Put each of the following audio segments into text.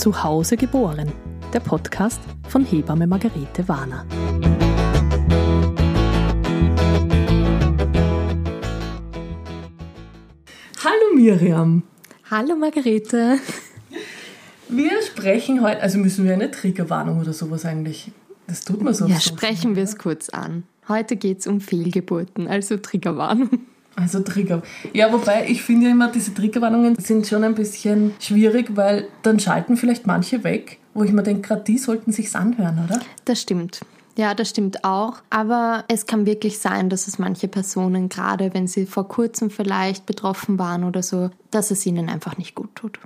Zu Hause geboren, der Podcast von Hebamme Margarete Warner. Hallo Miriam. Hallo Margarete. Wir sprechen heute, also müssen wir eine Triggerwarnung oder sowas eigentlich. Das tut man so. Ja, sprechen wir es kurz an. Heute geht es um Fehlgeburten, also Triggerwarnung. Also Trigger. Ja, wobei ich finde ja immer, diese Triggerwarnungen sind schon ein bisschen schwierig, weil dann schalten vielleicht manche weg, wo ich mir denke, gerade die sollten sich's anhören, oder? Das stimmt. Ja, das stimmt auch. Aber es kann wirklich sein, dass es manche Personen, gerade wenn sie vor kurzem vielleicht betroffen waren oder so, dass es ihnen einfach nicht gut tut.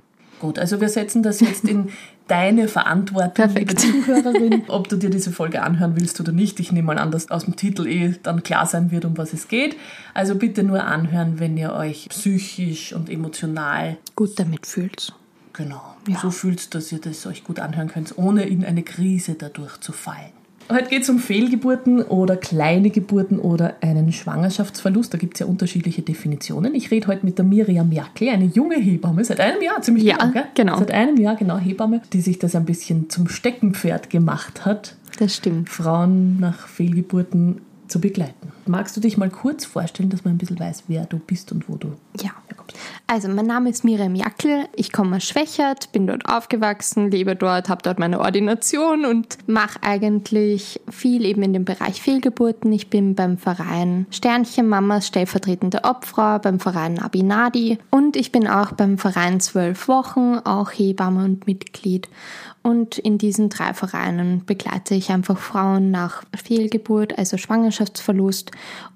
Gut, also wir setzen das jetzt in deine Verantwortung, Perfekt. liebe Zuhörerin, ob du dir diese Folge anhören willst oder nicht. Ich nehme mal an, dass aus dem Titel eh dann klar sein wird, um was es geht. Also bitte nur anhören, wenn ihr euch psychisch und emotional gut damit fühlt. Genau, ja. so fühlt, dass ihr das euch gut anhören könnt, ohne in eine Krise dadurch zu fallen. Heute geht es um Fehlgeburten oder kleine Geburten oder einen Schwangerschaftsverlust. Da gibt es ja unterschiedliche Definitionen. Ich rede heute mit der Miriam Jackel, eine junge Hebamme, seit einem Jahr, ziemlich ja, lang, gell? genau. Seit einem Jahr, genau, Hebamme, die sich das ein bisschen zum Steckenpferd gemacht hat. Das stimmt. Frauen nach Fehlgeburten zu begleiten. Magst du dich mal kurz vorstellen, dass man ein bisschen weiß, wer du bist und wo du ja. herkommst? Also, mein Name ist Miriam Jackel, ich komme aus Schwächert, bin dort aufgewachsen, lebe dort, habe dort meine Ordination und mache eigentlich viel eben in dem Bereich Fehlgeburten. Ich bin beim Verein Sternchen Mamas stellvertretende Obfrau, beim Verein Abinadi und ich bin auch beim Verein Zwölf Wochen, auch Hebamme und Mitglied. Und in diesen drei Vereinen begleite ich einfach Frauen nach Fehlgeburt, also Schwangerschaftsverlust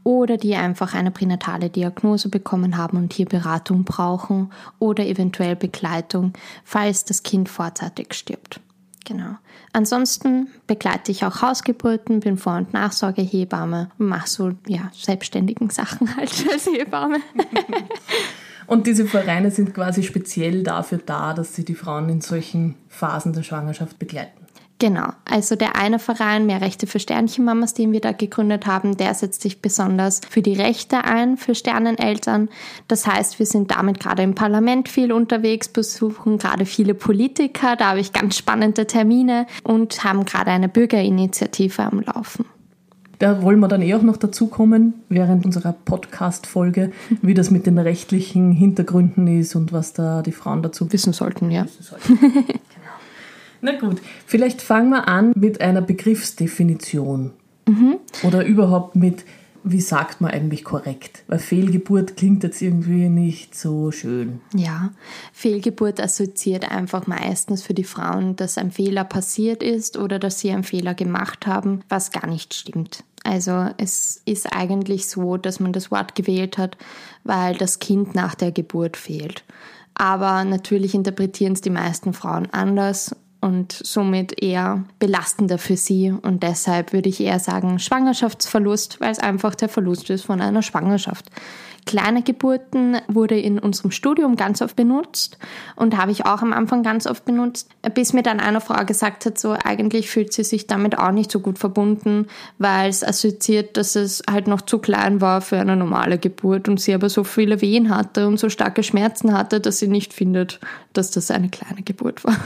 oder die einfach eine pränatale Diagnose bekommen haben und hier Beratung brauchen oder eventuell Begleitung, falls das Kind vorzeitig stirbt. Genau. Ansonsten begleite ich auch Hausgeburten, bin Vor- und Nachsorgehebamme und mache so ja, selbstständigen Sachen halt als Hebamme. Und diese Vereine sind quasi speziell dafür da, dass sie die Frauen in solchen Phasen der Schwangerschaft begleiten. Genau, also der eine Verein, Mehr Rechte für Sternchenmamas, den wir da gegründet haben, der setzt sich besonders für die Rechte ein, für Sterneneltern. Das heißt, wir sind damit gerade im Parlament viel unterwegs, besuchen gerade viele Politiker, da habe ich ganz spannende Termine und haben gerade eine Bürgerinitiative am Laufen. Da wollen wir dann eh auch noch dazu kommen, während unserer Podcast-Folge, wie das mit den rechtlichen Hintergründen ist und was da die Frauen dazu wissen sollten, ja. Wissen sollten. genau. Na gut, vielleicht fangen wir an mit einer Begriffsdefinition. Mhm. Oder überhaupt mit, wie sagt man eigentlich korrekt? Weil Fehlgeburt klingt jetzt irgendwie nicht so schön. Ja, Fehlgeburt assoziiert einfach meistens für die Frauen, dass ein Fehler passiert ist oder dass sie einen Fehler gemacht haben, was gar nicht stimmt. Also es ist eigentlich so, dass man das Wort gewählt hat, weil das Kind nach der Geburt fehlt. Aber natürlich interpretieren es die meisten Frauen anders und somit eher belastender für sie. Und deshalb würde ich eher sagen Schwangerschaftsverlust, weil es einfach der Verlust ist von einer Schwangerschaft. Kleine Geburten wurde in unserem Studium ganz oft benutzt und habe ich auch am Anfang ganz oft benutzt, bis mir dann eine Frau gesagt hat, so eigentlich fühlt sie sich damit auch nicht so gut verbunden, weil es assoziiert, dass es halt noch zu klein war für eine normale Geburt und sie aber so viele Wehen hatte und so starke Schmerzen hatte, dass sie nicht findet, dass das eine kleine Geburt war.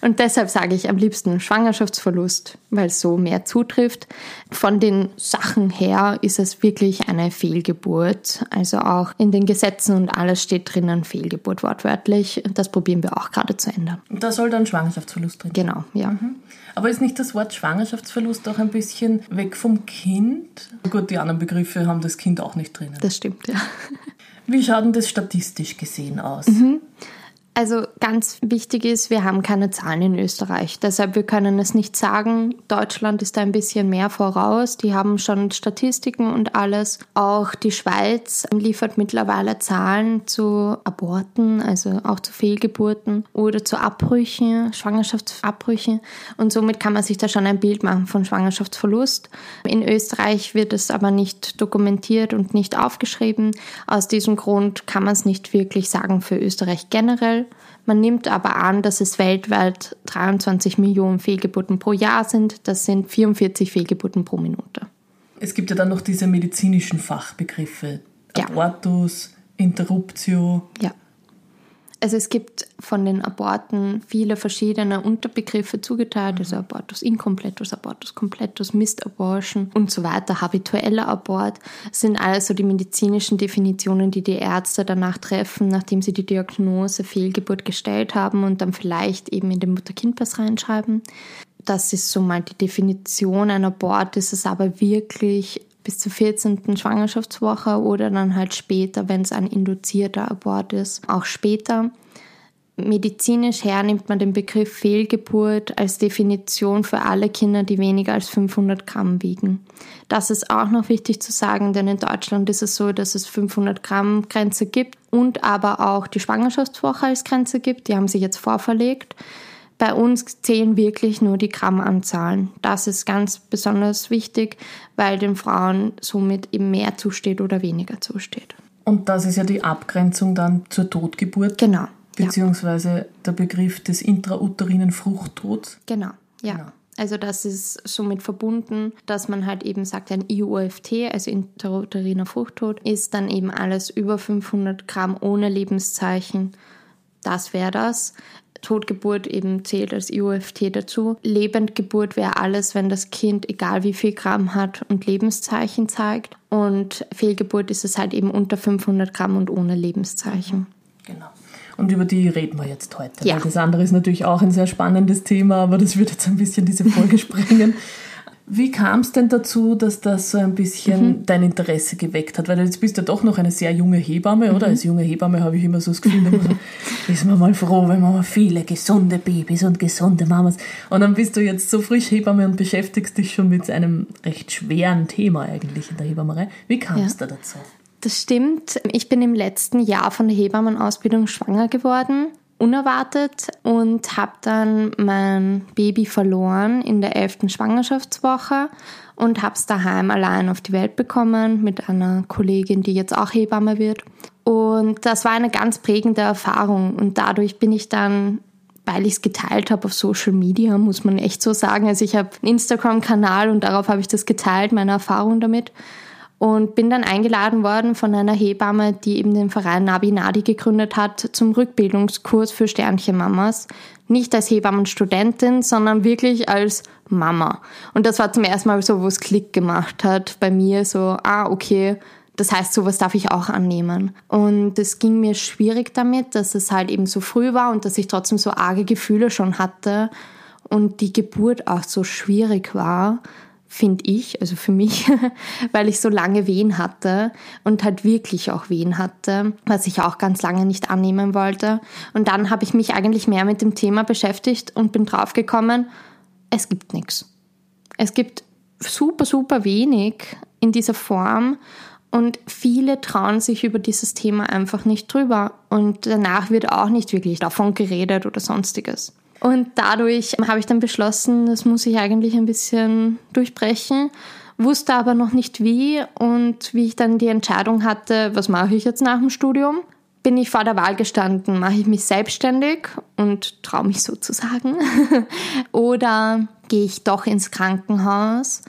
Und deshalb sage ich am liebsten Schwangerschaftsverlust, weil es so mehr zutrifft. Von den Sachen her ist es wirklich eine Fehlgeburt. Also auch in den Gesetzen und alles steht drinnen Fehlgeburt wortwörtlich. Das probieren wir auch gerade zu ändern. Da soll dann Schwangerschaftsverlust drin. Genau, ja. Mhm. Aber ist nicht das Wort Schwangerschaftsverlust auch ein bisschen weg vom Kind? Gut, die anderen Begriffe haben das Kind auch nicht drinnen. Das stimmt, ja. Wie schaut denn das statistisch gesehen aus? Mhm. Also ganz wichtig ist, wir haben keine Zahlen in Österreich. Deshalb, wir können es nicht sagen. Deutschland ist da ein bisschen mehr voraus. Die haben schon Statistiken und alles. Auch die Schweiz liefert mittlerweile Zahlen zu Aborten, also auch zu Fehlgeburten oder zu Abbrüchen, Schwangerschaftsabbrüchen. Und somit kann man sich da schon ein Bild machen von Schwangerschaftsverlust. In Österreich wird es aber nicht dokumentiert und nicht aufgeschrieben. Aus diesem Grund kann man es nicht wirklich sagen für Österreich generell. Man nimmt aber an, dass es weltweit 23 Millionen Fehlgeburten pro Jahr sind. Das sind 44 Fehlgeburten pro Minute. Es gibt ja dann noch diese medizinischen Fachbegriffe. Ja. Abortus, Interruptio. Ja. Also es gibt von den Aborten viele verschiedene Unterbegriffe zugeteilt, also Abortus incompletus, Abortus completus, Missed Abortion und so weiter, habitueller Abort, sind also die medizinischen Definitionen, die die Ärzte danach treffen, nachdem sie die Diagnose Fehlgeburt gestellt haben und dann vielleicht eben in den Mutter-Kind-Pass reinschreiben. Das ist so mal die Definition. Ein Abort ist es aber wirklich bis zur 14. Schwangerschaftswoche oder dann halt später, wenn es ein induzierter Abort ist, auch später. Medizinisch her nimmt man den Begriff Fehlgeburt als Definition für alle Kinder, die weniger als 500 Gramm wiegen. Das ist auch noch wichtig zu sagen, denn in Deutschland ist es so, dass es 500 Gramm Grenze gibt und aber auch die Schwangerschaftswoche als Grenze gibt. Die haben sich jetzt vorverlegt. Bei uns zählen wirklich nur die Grammanzahlen. Das ist ganz besonders wichtig, weil den Frauen somit eben mehr zusteht oder weniger zusteht. Und das ist ja die Abgrenzung dann zur Totgeburt. Genau. Beziehungsweise ja. der Begriff des intrauterinen Fruchttods. Genau, ja. Genau. Also das ist somit verbunden, dass man halt eben sagt, ein IUFT, also intrauteriner Fruchttod, ist dann eben alles über 500 Gramm ohne Lebenszeichen. Das wäre das. Totgeburt eben zählt als IUFT dazu. Lebendgeburt wäre alles, wenn das Kind egal wie viel Gramm hat und Lebenszeichen zeigt. Und Fehlgeburt ist es halt eben unter 500 Gramm und ohne Lebenszeichen. Genau. Und über die reden wir jetzt heute. Ja. Weil das andere ist natürlich auch ein sehr spannendes Thema, aber das würde jetzt ein bisschen diese Folge sprengen. Wie kam es denn dazu, dass das so ein bisschen mhm. dein Interesse geweckt hat? Weil jetzt bist du doch noch eine sehr junge Hebamme, mhm. oder? Als junge Hebamme habe ich immer so das Gefühl, so, ist man mal froh, wenn man mal viele gesunde Babys und gesunde Mamas. Und dann bist du jetzt so frisch Hebamme und beschäftigst dich schon mit einem recht schweren Thema eigentlich in der Hebammerei. Wie kam es ja. da dazu? Das stimmt. Ich bin im letzten Jahr von der Hebammenausbildung schwanger geworden unerwartet und habe dann mein Baby verloren in der elften Schwangerschaftswoche und habe es daheim allein auf die Welt bekommen mit einer Kollegin, die jetzt auch Hebamme wird. Und das war eine ganz prägende Erfahrung und dadurch bin ich dann weil ich es geteilt habe auf Social Media, muss man echt so sagen. Also ich habe einen Instagram-Kanal und darauf habe ich das geteilt, meine Erfahrung damit und bin dann eingeladen worden von einer Hebamme, die eben den Verein Nabi Nadi gegründet hat, zum Rückbildungskurs für Sternchenmamas. Nicht als Hebammenstudentin, sondern wirklich als Mama. Und das war zum ersten Mal so, wo es Klick gemacht hat bei mir, so, ah, okay, das heißt, sowas darf ich auch annehmen. Und es ging mir schwierig damit, dass es halt eben so früh war und dass ich trotzdem so arge Gefühle schon hatte und die Geburt auch so schwierig war finde ich, also für mich, weil ich so lange Wehen hatte und halt wirklich auch Wehen hatte, was ich auch ganz lange nicht annehmen wollte. Und dann habe ich mich eigentlich mehr mit dem Thema beschäftigt und bin draufgekommen, es gibt nichts. Es gibt super, super wenig in dieser Form und viele trauen sich über dieses Thema einfach nicht drüber. Und danach wird auch nicht wirklich davon geredet oder sonstiges. Und dadurch habe ich dann beschlossen, das muss ich eigentlich ein bisschen durchbrechen, wusste aber noch nicht wie. Und wie ich dann die Entscheidung hatte, was mache ich jetzt nach dem Studium, bin ich vor der Wahl gestanden, mache ich mich selbstständig und traue mich sozusagen oder gehe ich doch ins Krankenhaus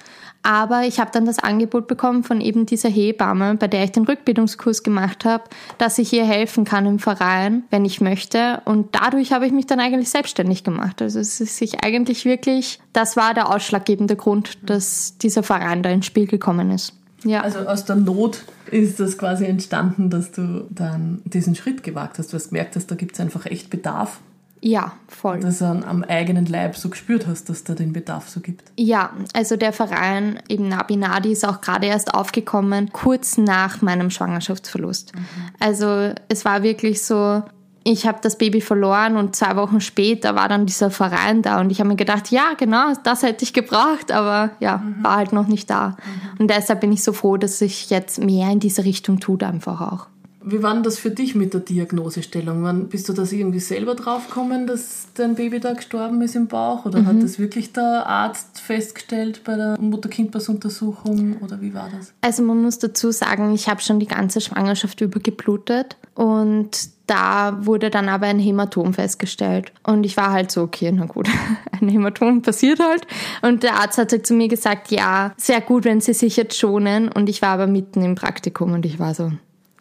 aber ich habe dann das Angebot bekommen von eben dieser Hebamme, bei der ich den Rückbildungskurs gemacht habe, dass ich ihr helfen kann im Verein, wenn ich möchte. Und dadurch habe ich mich dann eigentlich selbstständig gemacht. Also es ist sich eigentlich wirklich, das war der ausschlaggebende Grund, dass dieser Verein da ins Spiel gekommen ist. Ja. Also aus der Not ist das quasi entstanden, dass du dann diesen Schritt gewagt hast. Du hast gemerkt, dass da gibt es einfach echt Bedarf ja, voll. Dass du am eigenen Leib so gespürt hast, dass da den Bedarf so gibt. Ja, also der Verein eben Nabi Nadi ist auch gerade erst aufgekommen, kurz nach meinem Schwangerschaftsverlust. Mhm. Also es war wirklich so, ich habe das Baby verloren und zwei Wochen später war dann dieser Verein da und ich habe mir gedacht, ja, genau, das hätte ich gebraucht, aber ja, mhm. war halt noch nicht da. Mhm. Und deshalb bin ich so froh, dass sich jetzt mehr in diese Richtung tut einfach auch. Wie war denn das für dich mit der Diagnosestellung? Wann bist du das irgendwie selber draufgekommen, dass dein Baby da gestorben ist im Bauch? Oder mhm. hat das wirklich der Arzt festgestellt bei der Mutter-Kind-Pass-Untersuchung? Oder wie war das? Also man muss dazu sagen, ich habe schon die ganze Schwangerschaft über geblutet und da wurde dann aber ein Hämatom festgestellt. Und ich war halt so, okay, na gut, ein Hämatom passiert halt. Und der Arzt hatte zu mir gesagt, ja, sehr gut, wenn Sie sich jetzt schonen. Und ich war aber mitten im Praktikum und ich war so,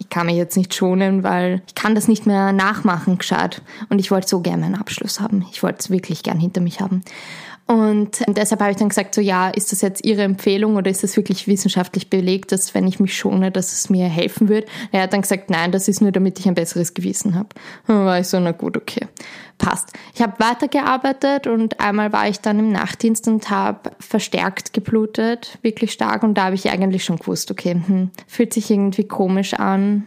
ich kann mich jetzt nicht schonen, weil ich kann das nicht mehr nachmachen gescheit. Und ich wollte so gern meinen Abschluss haben. Ich wollte es wirklich gern hinter mich haben. Und deshalb habe ich dann gesagt, so ja, ist das jetzt Ihre Empfehlung oder ist das wirklich wissenschaftlich belegt, dass wenn ich mich schone, dass es mir helfen wird? Er hat dann gesagt, nein, das ist nur, damit ich ein besseres Gewissen habe. Dann war ich so, na gut, okay, passt. Ich habe weitergearbeitet und einmal war ich dann im Nachtdienst und habe verstärkt geblutet, wirklich stark. Und da habe ich eigentlich schon gewusst, okay, hm, fühlt sich irgendwie komisch an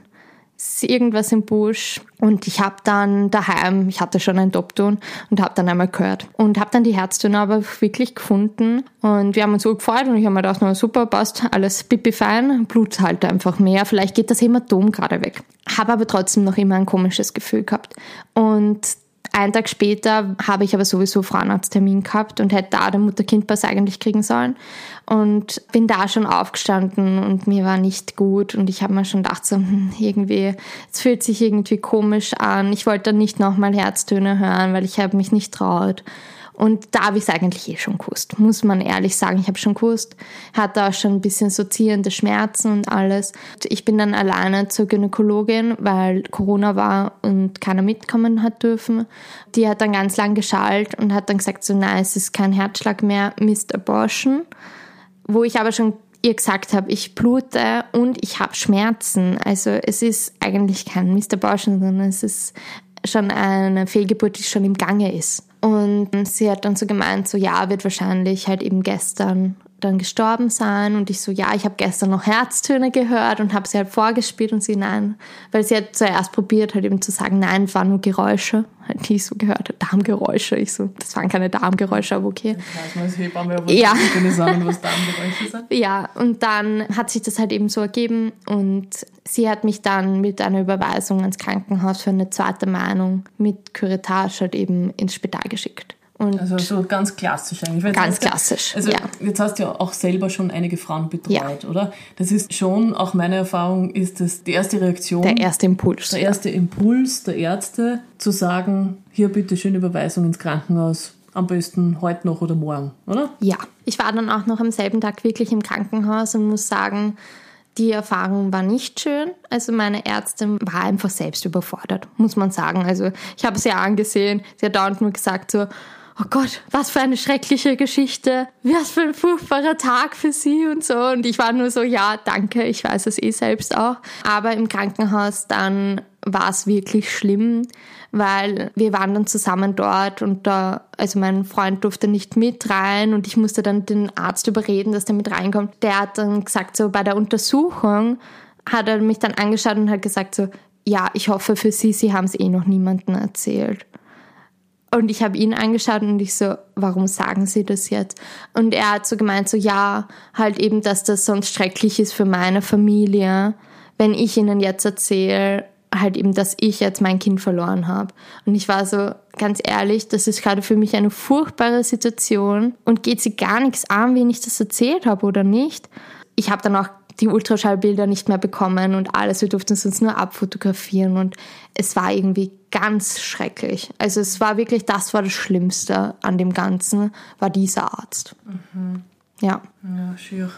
irgendwas im Busch und ich habe dann daheim, ich hatte schon ein Dopton und habe dann einmal gehört und habe dann die Herztöne aber wirklich gefunden und wir haben uns so gefreut und ich habe mir gedacht, na super, passt, alles pipi fein, Blut halt einfach mehr, vielleicht geht das Hämatom gerade weg. Habe aber trotzdem noch immer ein komisches Gefühl gehabt und einen Tag später habe ich aber sowieso Frauenarzttermin gehabt und hätte da den Mutter-Kind-Pass eigentlich kriegen sollen. Und bin da schon aufgestanden und mir war nicht gut. Und ich habe mir schon gedacht, so, hm, irgendwie, es fühlt sich irgendwie komisch an. Ich wollte dann nicht nochmal Herztöne hören, weil ich habe mich nicht traut. Und da habe ich es eigentlich eh schon gewusst, muss man ehrlich sagen. Ich habe schon gewusst, hatte auch schon ein bisschen so ziehende Schmerzen und alles. Ich bin dann alleine zur Gynäkologin, weil Corona war und keiner mitkommen hat dürfen. Die hat dann ganz lang geschallt und hat dann gesagt, so nein, es ist kein Herzschlag mehr, Mist Abortion. Wo ich aber schon ihr gesagt habe, ich blute und ich habe Schmerzen. Also es ist eigentlich kein Mr. Abortion, sondern es ist schon eine Fehlgeburt, die schon im Gange ist. Und sie hat dann so gemeint, so ja, wird wahrscheinlich halt eben gestern dann gestorben sein. Und ich so, ja, ich habe gestern noch Herztöne gehört und habe sie halt vorgespielt und sie nein, weil sie hat zuerst probiert halt eben zu sagen, nein, es waren nur Geräusche, halt die ich so gehört habe, Darmgeräusche. Ich so, das waren keine Darmgeräusche, aber okay. Mal, als Hebamme, aber ja. sagen, was Darmgeräusche sind. Ja, und dann hat sich das halt eben so ergeben und sie hat mich dann mit einer Überweisung ans Krankenhaus für eine zweite Meinung mit Curettage halt eben ins Spital geschickt. Und also so ganz klassisch eigentlich. Ganz klassisch. Also ja. jetzt hast du ja auch selber schon einige Frauen betreut, ja. oder? Das ist schon, auch meine Erfahrung, ist das die erste Reaktion. Der erste Impuls. Der erste Impuls der Ärzte, zu sagen, hier bitte schön Überweisung ins Krankenhaus. Am besten heute noch oder morgen, oder? Ja. Ich war dann auch noch am selben Tag wirklich im Krankenhaus und muss sagen, die Erfahrung war nicht schön. Also meine Ärztin war einfach selbst überfordert, muss man sagen. Also ich habe sie angesehen. Sie hat dauernd nur gesagt so, oh Gott, was für eine schreckliche Geschichte, was für ein furchtbarer Tag für sie und so. Und ich war nur so, ja, danke, ich weiß es eh selbst auch. Aber im Krankenhaus dann war es wirklich schlimm, weil wir waren dann zusammen dort und da, also mein Freund durfte nicht mit rein und ich musste dann den Arzt überreden, dass der mit reinkommt. Der hat dann gesagt, so bei der Untersuchung hat er mich dann angeschaut und hat gesagt so, ja, ich hoffe für Sie, Sie haben es eh noch niemandem erzählt. Und ich habe ihn angeschaut und ich so, warum sagen Sie das jetzt? Und er hat so gemeint, so ja, halt eben, dass das sonst schrecklich ist für meine Familie, wenn ich Ihnen jetzt erzähle, halt eben, dass ich jetzt mein Kind verloren habe. Und ich war so, ganz ehrlich, das ist gerade für mich eine furchtbare Situation und geht sie gar nichts an, wen ich das erzählt habe oder nicht. Ich habe dann auch die Ultraschallbilder nicht mehr bekommen und alles. Wir durften es uns nur abfotografieren und es war irgendwie ganz schrecklich. Also es war wirklich, das war das Schlimmste an dem Ganzen, war dieser Arzt. Mhm. Ja. Ja, schier.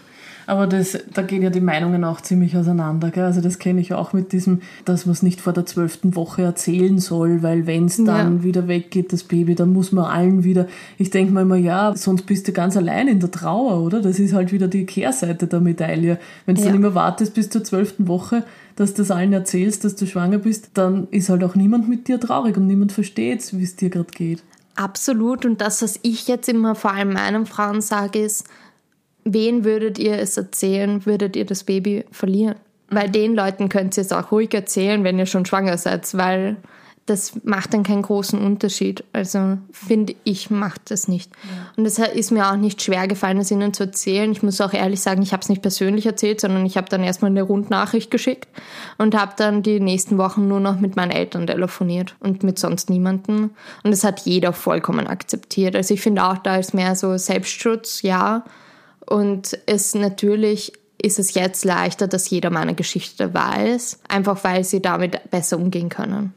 Aber das, da gehen ja die Meinungen auch ziemlich auseinander. Gell? Also das kenne ich auch mit diesem, dass man es nicht vor der zwölften Woche erzählen soll, weil wenn es dann ja. wieder weggeht, das Baby, dann muss man allen wieder. Ich denke mir immer, ja, sonst bist du ganz allein in der Trauer, oder? Das ist halt wieder die Kehrseite der Medaille. Wenn du ja. dann immer wartest bis zur zwölften Woche, dass du das allen erzählst, dass du schwanger bist, dann ist halt auch niemand mit dir traurig und niemand versteht, wie es dir gerade geht. Absolut. Und das, was ich jetzt immer vor allem meinen Frauen sage, ist, wen würdet ihr es erzählen, würdet ihr das Baby verlieren? Weil den Leuten könnt ihr es auch ruhig erzählen, wenn ihr schon schwanger seid, weil das macht dann keinen großen Unterschied. Also finde ich, macht das nicht. Ja. Und es ist mir auch nicht schwer gefallen, es ihnen zu erzählen. Ich muss auch ehrlich sagen, ich habe es nicht persönlich erzählt, sondern ich habe dann erstmal eine Rundnachricht geschickt und habe dann die nächsten Wochen nur noch mit meinen Eltern telefoniert und mit sonst niemandem. Und das hat jeder vollkommen akzeptiert. Also ich finde auch, da ist mehr so Selbstschutz, ja, und es natürlich ist es jetzt leichter, dass jeder meine Geschichte weiß, einfach weil sie damit besser umgehen können.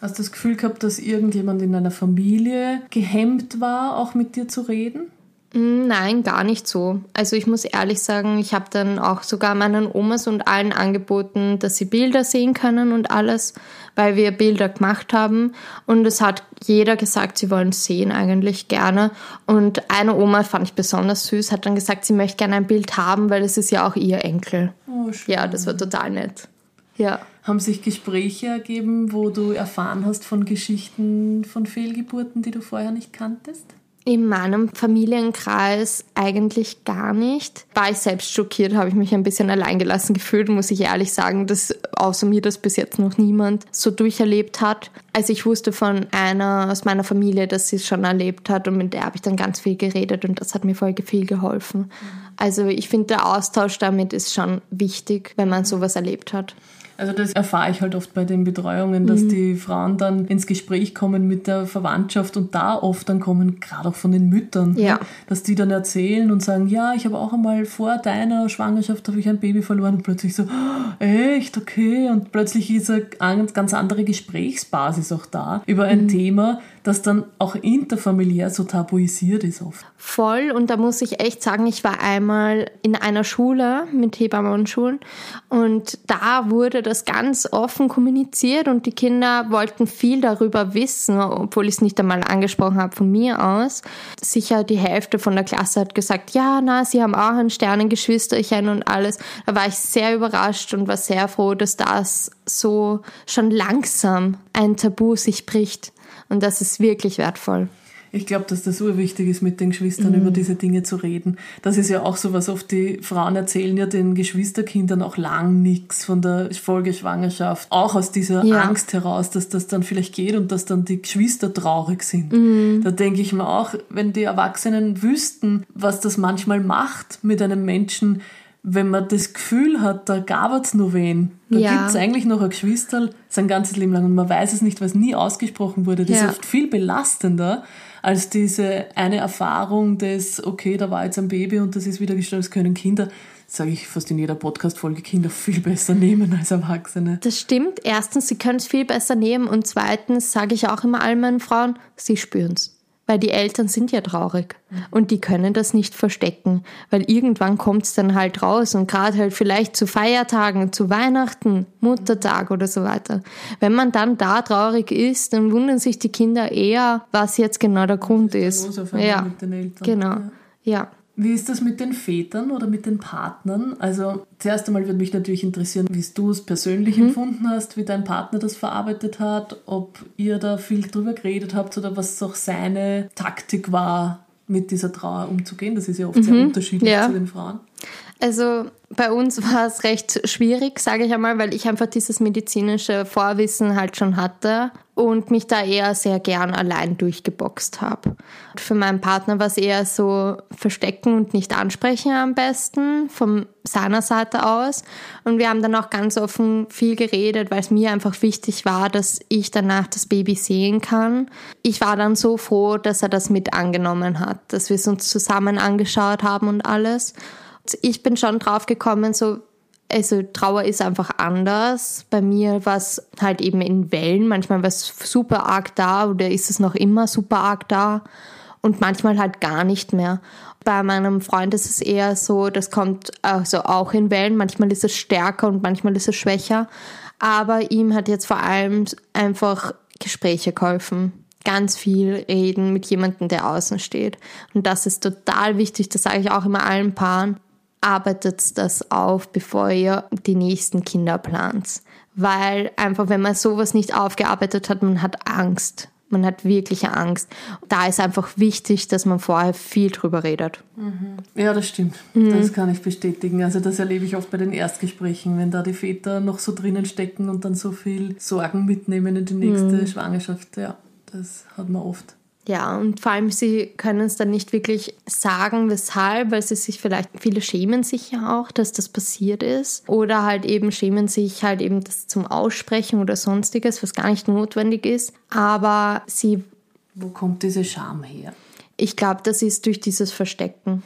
Hast du das Gefühl gehabt, dass irgendjemand in deiner Familie gehemmt war, auch mit dir zu reden? Mm, nein, gar nicht so. Also ich muss ehrlich sagen, ich habe dann auch sogar meinen Omas und allen angeboten, dass sie Bilder sehen können und alles, weil wir Bilder gemacht haben. Und es hat jeder gesagt, sie wollen sehen eigentlich gerne. Und eine Oma fand ich besonders süß, hat dann gesagt, sie möchte gerne ein Bild haben, weil es ist ja auch ihr Enkel. Oh, schön. Ja, das war total nett. Ja. Haben sich Gespräche ergeben, wo du erfahren hast von Geschichten von Fehlgeburten, die du vorher nicht kanntest? In meinem Familienkreis eigentlich gar nicht. War ich selbst schockiert, habe ich mich ein bisschen alleingelassen gefühlt, muss ich ehrlich sagen, dass außer mir das bis jetzt noch niemand so durcherlebt hat. Also ich wusste von einer aus meiner Familie, dass sie es schon erlebt hat und mit der habe ich dann ganz viel geredet und das hat mir voll viel geholfen. Also ich finde, der Austausch damit ist schon wichtig, wenn man sowas erlebt hat. Also das erfahre ich halt oft bei den Betreuungen, dass mhm. die Frauen dann ins Gespräch kommen mit der Verwandtschaft und da oft dann kommen, gerade auch von den Müttern, ja. ne, dass die dann erzählen und sagen, ja, ich habe auch einmal vor deiner Schwangerschaft habe ich ein Baby verloren und plötzlich so, oh, echt, okay und plötzlich ist eine ganz andere Gesprächsbasis auch da über ein mhm. Thema, das dann auch interfamiliär so tabuisiert ist oft. Voll und da muss ich echt sagen, ich war einmal in einer Schule mit Hebammen und Schulen und da wurde das ganz offen kommuniziert und die Kinder wollten viel darüber wissen, obwohl ich es nicht einmal angesprochen habe von mir aus. Sicher die Hälfte von der Klasse hat gesagt, ja, na, sie haben auch ein Sternengeschwisterchen und alles. Da war ich sehr überrascht und war sehr froh, dass das so schon langsam ein Tabu sich bricht. Und das ist wirklich wertvoll. Ich glaube, dass das urwichtig ist, mit den Geschwistern mhm. über diese Dinge zu reden. Das ist ja auch so, was oft die Frauen erzählen ja den Geschwisterkindern auch lang nichts von der Folgeschwangerschaft. Auch aus dieser ja. Angst heraus, dass das dann vielleicht geht und dass dann die Geschwister traurig sind. Mhm. Da denke ich mir auch, wenn die Erwachsenen wüssten, was das manchmal macht mit einem Menschen, wenn man das Gefühl hat, da gab es nur wen. Da ja. gibt es eigentlich noch ein Geschwister sein ganzes Leben lang und man weiß es nicht, weil es nie ausgesprochen wurde. Das ja. ist oft viel belastender als diese eine Erfahrung des, okay, da war jetzt ein Baby und das ist wieder gestorben, das können Kinder, sage ich fast in jeder Podcast-Folge, Kinder viel besser nehmen als Erwachsene. Das stimmt. Erstens, sie können es viel besser nehmen und zweitens sage ich auch immer allen meinen Frauen, sie spüren es weil die Eltern sind ja traurig und die können das nicht verstecken, weil irgendwann kommt es dann halt raus und gerade halt vielleicht zu Feiertagen, zu Weihnachten, Muttertag oder so weiter. Wenn man dann da traurig ist, dann wundern sich die Kinder eher, was jetzt genau der Grund ist. Ja, genau. Ja. Wie ist das mit den Vätern oder mit den Partnern? Also zuerst einmal würde mich natürlich interessieren, wie du es persönlich mhm. empfunden hast, wie dein Partner das verarbeitet hat, ob ihr da viel drüber geredet habt oder was auch seine Taktik war, mit dieser Trauer umzugehen. Das ist ja oft mhm. sehr unterschiedlich ja. zu den Frauen. Also bei uns war es recht schwierig, sage ich einmal, weil ich einfach dieses medizinische Vorwissen halt schon hatte und mich da eher sehr gern allein durchgeboxt habe. Für meinen Partner war es eher so verstecken und nicht ansprechen am besten, von seiner Seite aus. Und wir haben dann auch ganz offen viel geredet, weil es mir einfach wichtig war, dass ich danach das Baby sehen kann. Ich war dann so froh, dass er das mit angenommen hat, dass wir es uns zusammen angeschaut haben und alles ich bin schon drauf gekommen, so, also Trauer ist einfach anders. Bei mir war es halt eben in Wellen. Manchmal war es super arg da oder ist es noch immer super arg da und manchmal halt gar nicht mehr. Bei meinem Freund ist es eher so, das kommt also auch in Wellen. Manchmal ist es stärker und manchmal ist es schwächer. Aber ihm hat jetzt vor allem einfach Gespräche geholfen ganz viel reden mit jemandem, der außen steht. Und das ist total wichtig, das sage ich auch immer allen Paaren arbeitet das auf, bevor ihr die nächsten Kinder plant. Weil einfach, wenn man sowas nicht aufgearbeitet hat, man hat Angst. Man hat wirkliche Angst. Da ist einfach wichtig, dass man vorher viel drüber redet. Mhm. Ja, das stimmt. Mhm. Das kann ich bestätigen. Also das erlebe ich oft bei den Erstgesprächen, wenn da die Väter noch so drinnen stecken und dann so viel Sorgen mitnehmen in die nächste mhm. Schwangerschaft. Ja, das hat man oft. Ja, und vor allem, sie können es dann nicht wirklich sagen, weshalb, weil sie sich vielleicht, viele schämen sich ja auch, dass das passiert ist. Oder halt eben schämen sich halt eben das zum Aussprechen oder sonstiges, was gar nicht notwendig ist. Aber sie. Wo kommt diese Scham her? Ich glaube, das ist durch dieses Verstecken.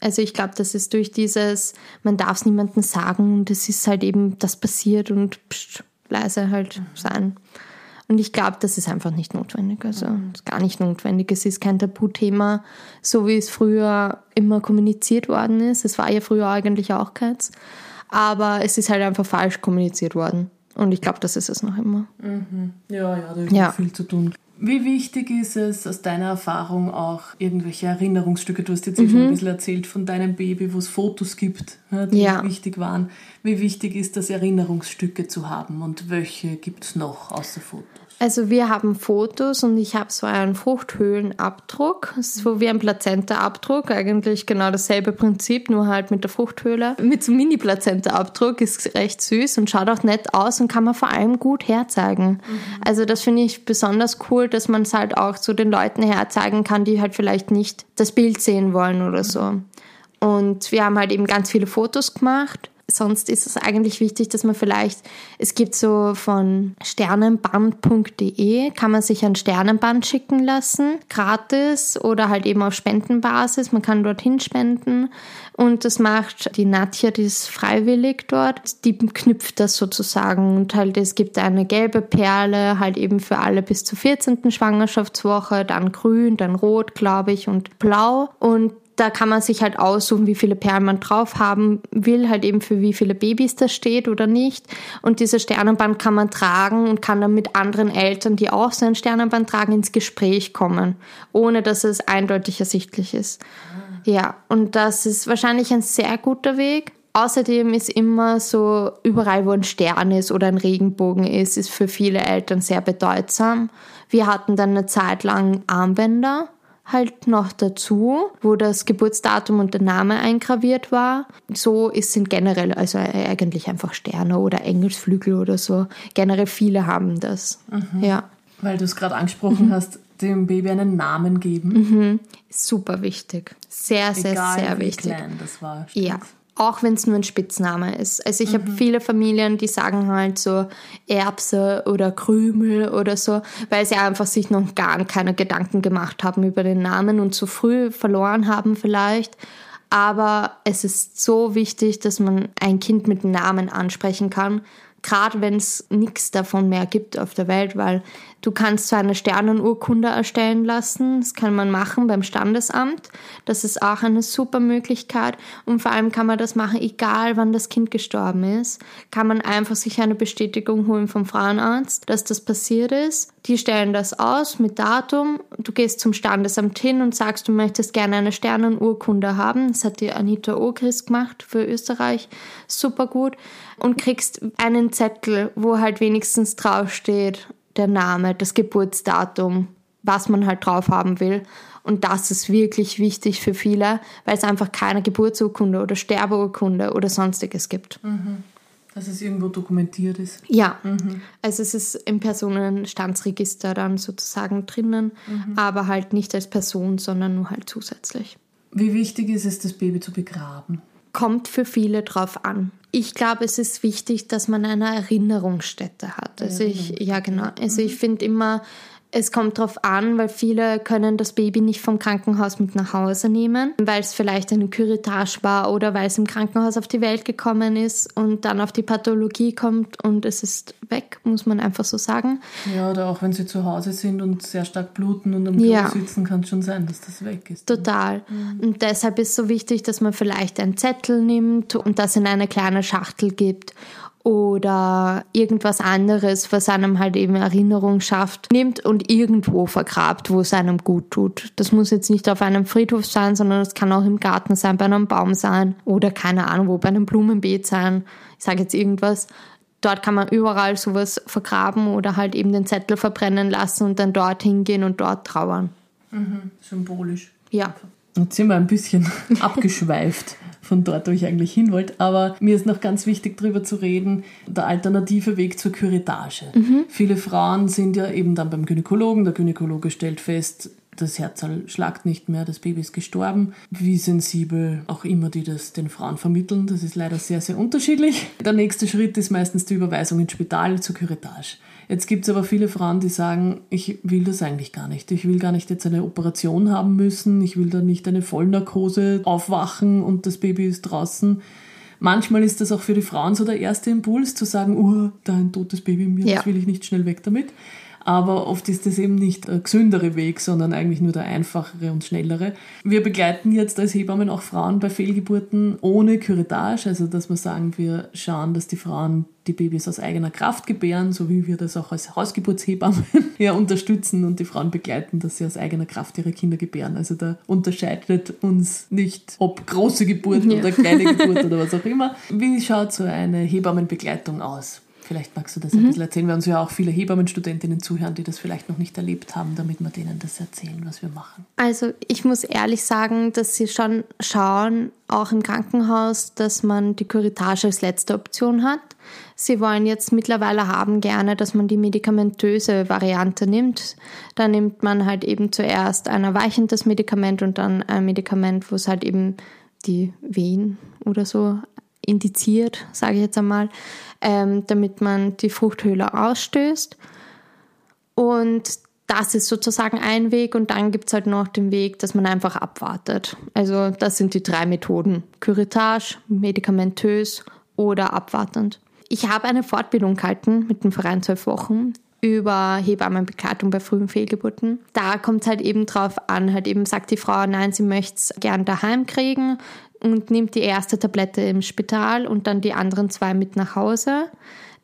Also ich glaube, das ist durch dieses, man darf es niemandem sagen und es ist halt eben das passiert und pst, leise halt sein. Und ich glaube, das ist einfach nicht notwendig. Also ist gar nicht notwendig. Es ist kein Tabuthema, so wie es früher immer kommuniziert worden ist. Es war ja früher eigentlich auch keins. Aber es ist halt einfach falsch kommuniziert worden. Und ich glaube, das ist es noch immer. Mhm. Ja, ja, da ist Ja. viel zu tun. Wie wichtig ist es aus deiner Erfahrung auch irgendwelche Erinnerungsstücke? Du hast jetzt eh schon ein bisschen erzählt von deinem Baby, wo es Fotos gibt, ja, die Ja. wichtig waren. Wie wichtig ist es, Erinnerungsstücke zu haben und welche gibt es noch außer Fotos? Also wir haben Fotos und ich habe so einen Fruchthöhlenabdruck, so wie ein Plazenta-Abdruck, eigentlich genau dasselbe Prinzip, nur halt mit der Fruchthöhle. Mit so Mini-Plazenta-Abdruck ist recht süß und schaut auch nett aus und kann man vor allem gut herzeigen. Also das finde ich besonders cool, dass man es halt auch zu den Leuten herzeigen kann, die halt vielleicht nicht das Bild sehen wollen oder so. Und wir haben halt eben ganz viele Fotos gemacht. Sonst ist es eigentlich wichtig, dass man vielleicht, es gibt so von sternenband.de, kann man sich ein Sternenband schicken lassen, gratis oder halt eben auf Spendenbasis. Man kann dorthin spenden. Und das macht die Nadja, die ist freiwillig dort. Die knüpft das sozusagen und halt es gibt eine gelbe Perle, halt eben für alle bis zur 14. Schwangerschaftswoche, dann grün, dann rot, glaube ich, und blau. Und da kann man sich halt aussuchen, wie viele Perlen man drauf haben will, halt eben für wie viele Babys das steht oder nicht. Und dieses Sternenband kann man tragen und kann dann mit anderen Eltern, die auch so ein Sternenband tragen, ins Gespräch kommen, ohne dass es eindeutig ersichtlich ist. Ja, und das ist wahrscheinlich ein sehr guter Weg. Außerdem ist immer so, überall wo ein Stern ist oder ein Regenbogen ist, ist für viele Eltern sehr bedeutsam. Wir hatten dann eine Zeit lang Armbänder halt noch dazu, wo das Geburtsdatum und der Name eingraviert war. So ist, sind generell, also eigentlich einfach Sterne oder Engelsflügel oder so. Generell viele haben das. Ja, Weil du es gerade angesprochen hast, dem Baby einen Namen geben. super wichtig. Sehr, sehr, Egal sehr wie wichtig. klein das war. Ja. Auch wenn es nur ein Spitzname ist. Also ich habe viele Familien, die sagen halt so Erbse oder Krümel oder so, weil sie einfach sich noch gar keine Gedanken gemacht haben über den Namen und zu früh verloren haben vielleicht. Aber es ist so wichtig, dass man ein Kind mit Namen ansprechen kann, gerade wenn es nichts davon mehr gibt auf der Welt, weil du kannst so eine Sternenurkunde erstellen lassen. Das kann man machen beim Standesamt. Das ist auch eine super Möglichkeit. Und vor allem kann man das machen, egal wann das Kind gestorben ist. Kann man einfach sich eine Bestätigung holen vom Frauenarzt, dass das passiert ist. Die stellen das aus mit Datum. Du gehst zum Standesamt hin und sagst, du möchtest gerne eine Sternenurkunde haben. Das hat die Anita Ogris gemacht für Österreich. Super gut. Und kriegst einen Zettel, wo halt wenigstens draufsteht, der Name, das Geburtsdatum, was man halt drauf haben will. Und das ist wirklich wichtig für viele, weil es einfach keine Geburtsurkunde oder Sterbeurkunde oder sonstiges gibt. Dass es irgendwo dokumentiert ist. Ja, also es ist im Personenstandsregister dann sozusagen drinnen, aber halt nicht als Person, sondern nur halt zusätzlich. Wie wichtig ist es, das Baby zu begraben? Kommt für viele drauf an. Ich glaube, es ist wichtig, dass man eine Erinnerungsstätte hat. Also ich, ja genau. Also ich finde immer, es kommt drauf an, weil viele können das Baby nicht vom Krankenhaus mit nach Hause nehmen, weil es vielleicht eine Curettage war oder weil es im Krankenhaus auf die Welt gekommen ist und dann auf die Pathologie kommt und es ist weg, muss man einfach so sagen. Ja, oder auch wenn sie zu Hause sind und sehr stark bluten und am Klo Ja. sitzen, kann es schon sein, dass das weg ist. Total. Und deshalb ist so wichtig, dass man vielleicht einen Zettel nimmt und das in eine kleine Schachtel gibt oder irgendwas anderes, was einem halt eben Erinnerung schafft, nimmt und irgendwo vergrabt, wo es einem gut tut. Das muss jetzt nicht auf einem Friedhof sein, sondern es kann auch im Garten sein, bei einem Baum sein oder keine Ahnung wo, bei einem Blumenbeet sein. Ich sage jetzt irgendwas. Dort kann man überall sowas vergraben oder halt eben den Zettel verbrennen lassen und dann dort hingehen und dort trauern. Symbolisch. Ja. Jetzt sind wir ein bisschen abgeschweift von dort, wo ich eigentlich hin wollte. Aber mir ist noch ganz wichtig, darüber zu reden, der alternative Weg zur Curettage. Viele Frauen sind ja eben dann beim Gynäkologen. Der Gynäkologe stellt fest, das Herz schlagt nicht mehr, das Baby ist gestorben. Wie sensibel auch immer die das den Frauen vermitteln, das ist leider sehr, sehr unterschiedlich. Der nächste Schritt ist meistens die Überweisung ins Spital zur Curettage. Jetzt gibt es aber viele Frauen, die sagen, ich will das eigentlich gar nicht. Ich will gar nicht jetzt eine Operation haben müssen. Ich will da nicht eine Vollnarkose aufwachen und das Baby ist draußen. Manchmal ist das auch für die Frauen so der erste Impuls, zu sagen, oh, da ein totes Baby in mir, Ja. das will ich nicht schnell weg damit. Aber oft ist das eben nicht der gesündere Weg, sondern eigentlich nur der einfachere und schnellere. Wir begleiten jetzt als Hebammen auch Frauen bei Fehlgeburten ohne Curettage, also dass wir sagen, wir schauen, dass die Frauen die Babys aus eigener Kraft gebären, so wie wir das auch als Hausgeburtshebammen ja, unterstützen und die Frauen begleiten, dass sie aus eigener Kraft ihre Kinder gebären. Also da unterscheidet uns nicht, ob große Geburt ja. oder kleine Geburt oder was auch immer. Wie schaut so eine Hebammenbegleitung aus? Vielleicht magst du das ein mhm. bisschen erzählen, weil uns ja auch viele Hebammenstudentinnen zuhören, die das vielleicht noch nicht erlebt haben, damit wir denen das erzählen, was wir machen. Also ich muss ehrlich sagen, dass sie schon schauen, auch im Krankenhaus, dass man die Curitage als letzte Option hat. Sie wollen jetzt mittlerweile haben gerne, dass man die medikamentöse Variante nimmt. Da nimmt man halt eben zuerst ein erweichendes Medikament und dann ein Medikament, wo es halt eben die Wehen oder so indiziert, sage ich jetzt einmal, ähm, damit man die Fruchthöhle ausstößt. Und das ist sozusagen ein Weg und dann gibt es halt noch den Weg, dass man einfach abwartet. Also das sind die drei Methoden. Curettage, medikamentös oder abwartend. Ich habe eine Fortbildung gehalten mit dem Verein zwölf Wochen über Hebammenbegleitung bei frühen Fehlgeburten. Da kommt es halt eben drauf an, halt eben sagt die Frau, nein, sie möchte es gern daheim kriegen und nimmt die erste Tablette im Spital und dann die anderen zwei mit nach Hause.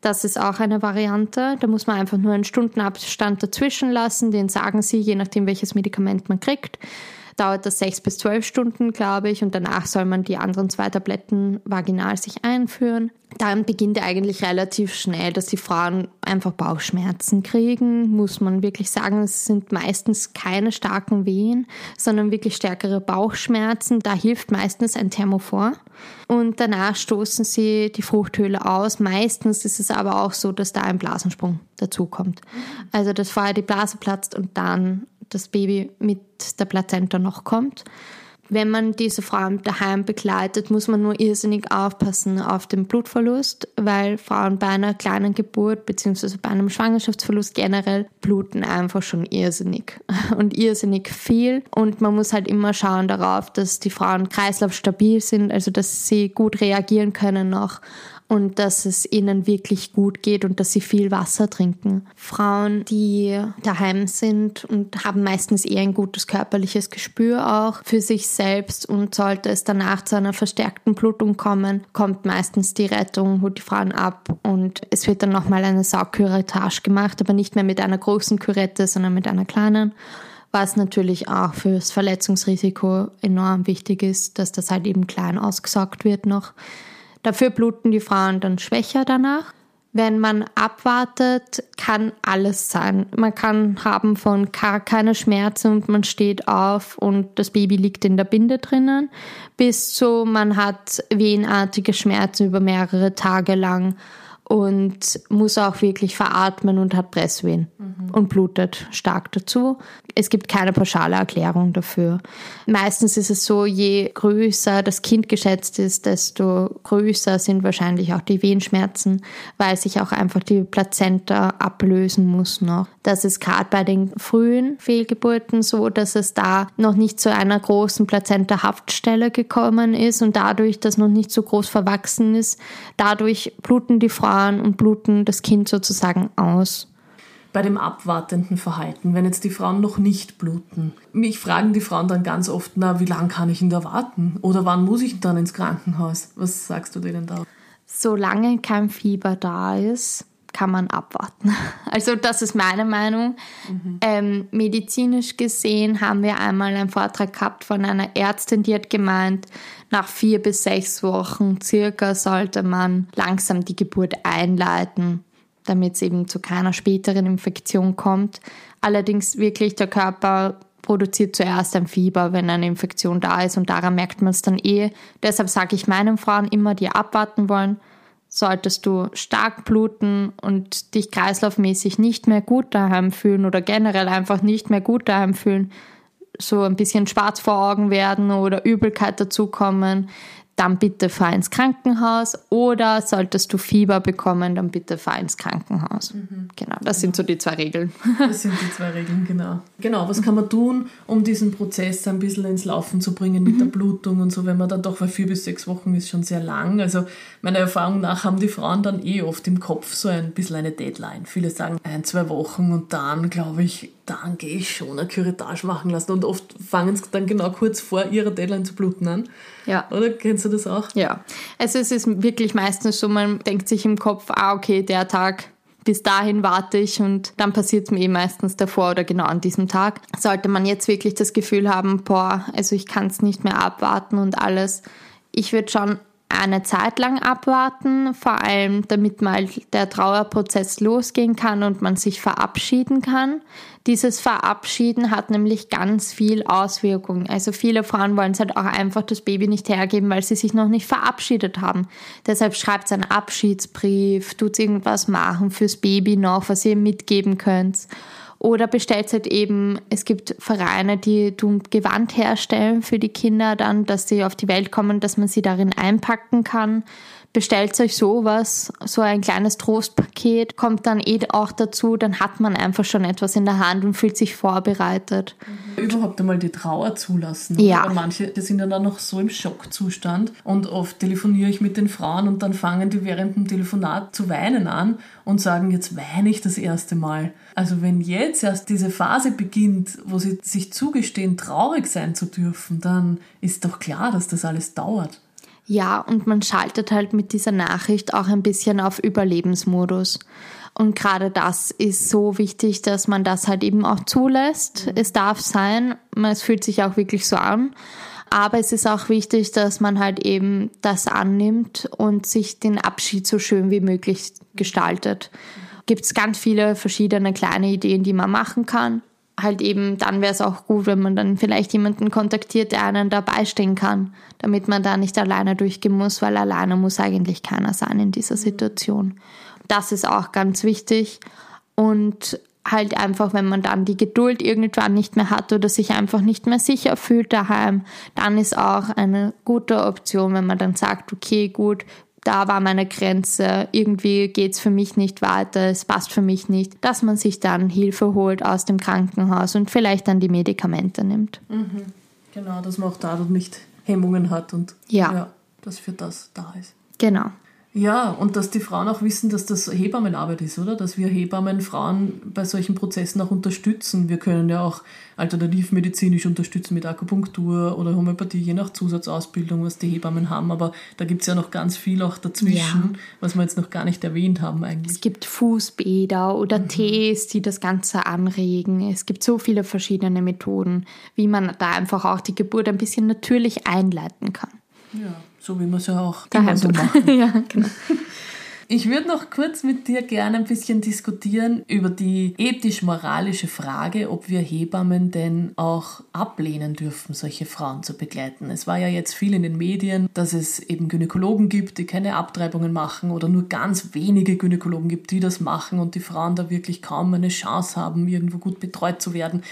Das ist auch eine Variante. Da muss man einfach nur einen Stundenabstand dazwischen lassen. Den sagen sie, je nachdem, welches Medikament man kriegt dauert das sechs bis zwölf Stunden, glaube ich, und danach soll man die anderen zwei Tabletten vaginal sich einführen. Dann beginnt eigentlich relativ schnell, dass die Frauen einfach Bauchschmerzen kriegen, muss man wirklich sagen. Es sind meistens keine starken Wehen, sondern wirklich stärkere Bauchschmerzen. Da hilft meistens ein Thermophor. Und danach stoßen sie die Fruchthöhle aus. Meistens ist es aber auch so, dass da ein Blasensprung dazukommt. Also dass vorher die Blase platzt und dann das Baby mit der Plazenta noch kommt. Wenn man diese Frauen daheim begleitet, muss man nur irrsinnig aufpassen auf den Blutverlust, weil Frauen bei einer kleinen Geburt bzw. bei einem Schwangerschaftsverlust generell bluten einfach schon irrsinnig und irrsinnig viel. Und man muss halt immer schauen darauf, dass die Frauen kreislaufstabil sind, also dass sie gut reagieren können noch und dass es ihnen wirklich gut geht und dass sie viel Wasser trinken. Frauen, die daheim sind und haben meistens eher ein gutes körperliches Gespür auch für sich selbst und sollte es danach zu einer verstärkten Blutung kommen, kommt meistens die Rettung, holt die Frauen ab und es wird dann nochmal eine Saugküretage gemacht, aber nicht mehr mit einer großen Kürette, sondern mit einer kleinen was natürlich auch fürs Verletzungsrisiko enorm wichtig ist, dass das halt eben klein ausgesaugt wird noch. Dafür bluten die Frauen dann schwächer danach. Wenn man abwartet, kann alles sein. Man kann haben von gar keine Schmerzen und man steht auf und das Baby liegt in der Binde drinnen, bis zu man hat wehenartige Schmerzen über mehrere Tage lang und muss auch wirklich veratmen und hat Presswehen mhm. und blutet stark dazu. Es gibt keine pauschale Erklärung dafür. Meistens ist es so, je größer das Kind geschätzt ist, desto größer sind wahrscheinlich auch die Wehenschmerzen, weil sich auch einfach die Plazenta ablösen muss noch. Das ist gerade bei den frühen Fehlgeburten so, dass es da noch nicht zu einer großen Plazenta-Haftstelle gekommen ist und dadurch, dass noch nicht so groß verwachsen ist, dadurch bluten die Frauen und bluten das Kind sozusagen aus bei dem abwartenden Verhalten, wenn jetzt die Frauen noch nicht bluten. Mich fragen die Frauen dann ganz oft, na, wie lange kann ich denn da warten? Oder wann muss ich dann ins Krankenhaus? Was sagst du denen da? Solange kein Fieber da ist, kann man abwarten. Also das ist meine Meinung. Mhm. Ähm, medizinisch gesehen haben wir einmal einen Vortrag gehabt von einer Ärztin, die hat gemeint, nach vier bis sechs Wochen circa sollte man langsam die Geburt einleiten damit es eben zu keiner späteren Infektion kommt. Allerdings wirklich der Körper produziert zuerst ein Fieber, wenn eine Infektion da ist und daran merkt man es dann eh. Deshalb sage ich meinen Frauen immer, die abwarten wollen, solltest du stark bluten und dich kreislaufmäßig nicht mehr gut daheim fühlen oder generell einfach nicht mehr gut daheim fühlen, so ein bisschen schwarz vor Augen werden oder Übelkeit dazukommen, dann bitte fahr ins Krankenhaus oder solltest du Fieber bekommen, dann bitte fahr ins Krankenhaus. Mhm. Genau, das sind so die zwei Regeln. Das sind die zwei Regeln, genau. Genau, was kann man tun, um diesen Prozess ein bisschen ins Laufen zu bringen mit mhm. der Blutung und so, wenn man dann doch, weil vier bis sechs Wochen ist schon sehr lang. Also meiner Erfahrung nach haben die Frauen dann eh oft im Kopf so ein bisschen eine Deadline. Viele sagen ein, zwei Wochen und dann, glaube ich, dann gehe ich schon eine Curettage machen lassen. Und oft fangen sie dann genau kurz vor ihrer Deadline zu bluten an. Ja. Oder kennst du das auch? Ja. Also es ist wirklich meistens so, man denkt sich im Kopf, ah, okay, der Tag, bis dahin warte ich und dann passiert es mir eh meistens davor oder genau an diesem Tag. Sollte man jetzt wirklich das Gefühl haben, boah, also ich kann es nicht mehr abwarten und alles. Ich würde schon eine Zeit lang abwarten, vor allem damit mal der Trauerprozess losgehen kann und man sich verabschieden kann. Dieses Verabschieden hat nämlich ganz viel Auswirkungen. Also viele Frauen wollen es halt auch einfach das Baby nicht hergeben, weil sie sich noch nicht verabschiedet haben. Deshalb schreibt einen Abschiedsbrief, tut irgendwas machen fürs Baby noch, was ihr mitgeben könnt. Oder bestellt halt eben, es gibt Vereine, die Gewand herstellen für die Kinder dann, dass sie auf die Welt kommen, dass man sie darin einpacken kann bestellt euch sowas, so ein kleines Trostpaket, kommt dann eh auch dazu, dann hat man einfach schon etwas in der Hand und fühlt sich vorbereitet. Überhaupt einmal die Trauer zulassen. Ja. Aber manche, die sind dann noch so im Schockzustand und oft telefoniere ich mit den Frauen und dann fangen die während dem Telefonat zu weinen an und sagen, jetzt weine ich das erste Mal. Also wenn jetzt erst diese Phase beginnt, wo sie sich zugestehen, traurig sein zu dürfen, dann ist doch klar, dass das alles dauert. Ja, und man schaltet halt mit dieser Nachricht auch ein bisschen auf Überlebensmodus. Und gerade das ist so wichtig, dass man das halt eben auch zulässt. Mhm. Es darf sein, es fühlt sich auch wirklich so an. Aber es ist auch wichtig, dass man halt eben das annimmt und sich den Abschied so schön wie möglich gestaltet. Gibt es ganz viele verschiedene kleine Ideen, die man machen kann halt eben, dann wäre es auch gut, wenn man dann vielleicht jemanden kontaktiert, der einen dabei stehen kann, damit man da nicht alleine durchgehen muss, weil alleine muss eigentlich keiner sein in dieser Situation. Das ist auch ganz wichtig und halt einfach, wenn man dann die Geduld irgendwann nicht mehr hat oder sich einfach nicht mehr sicher fühlt daheim, dann ist auch eine gute Option, wenn man dann sagt, okay, gut, da war meine Grenze, irgendwie geht's für mich nicht weiter, es passt für mich nicht, dass man sich dann Hilfe holt aus dem Krankenhaus und vielleicht dann die Medikamente nimmt. Mhm. Genau, dass man auch dadurch nicht Hemmungen hat und ja. ja, dass für das da ist. Genau. Ja, und dass die Frauen auch wissen, dass das Hebammenarbeit ist, oder? Dass wir Hebammen Frauen bei solchen Prozessen auch unterstützen. Wir können ja auch alternativmedizinisch unterstützen mit Akupunktur oder Homöopathie, je nach Zusatzausbildung, was die Hebammen haben. Aber da gibt es ja noch ganz viel auch dazwischen, ja. was wir jetzt noch gar nicht erwähnt haben eigentlich. Es gibt Fußbäder oder mhm. Tees, die das Ganze anregen. Es gibt so viele verschiedene Methoden, wie man da einfach auch die Geburt ein bisschen natürlich einleiten kann. Ja. So wie wir es ja auch Daheim so machen. ja, genau. Ich würde noch kurz mit dir gerne ein bisschen diskutieren über die ethisch-moralische Frage, ob wir Hebammen denn auch ablehnen dürfen, solche Frauen zu begleiten. Es war ja jetzt viel in den Medien, dass es eben Gynäkologen gibt, die keine Abtreibungen machen oder nur ganz wenige Gynäkologen gibt, die das machen und die Frauen da wirklich kaum eine Chance haben, irgendwo gut betreut zu werden.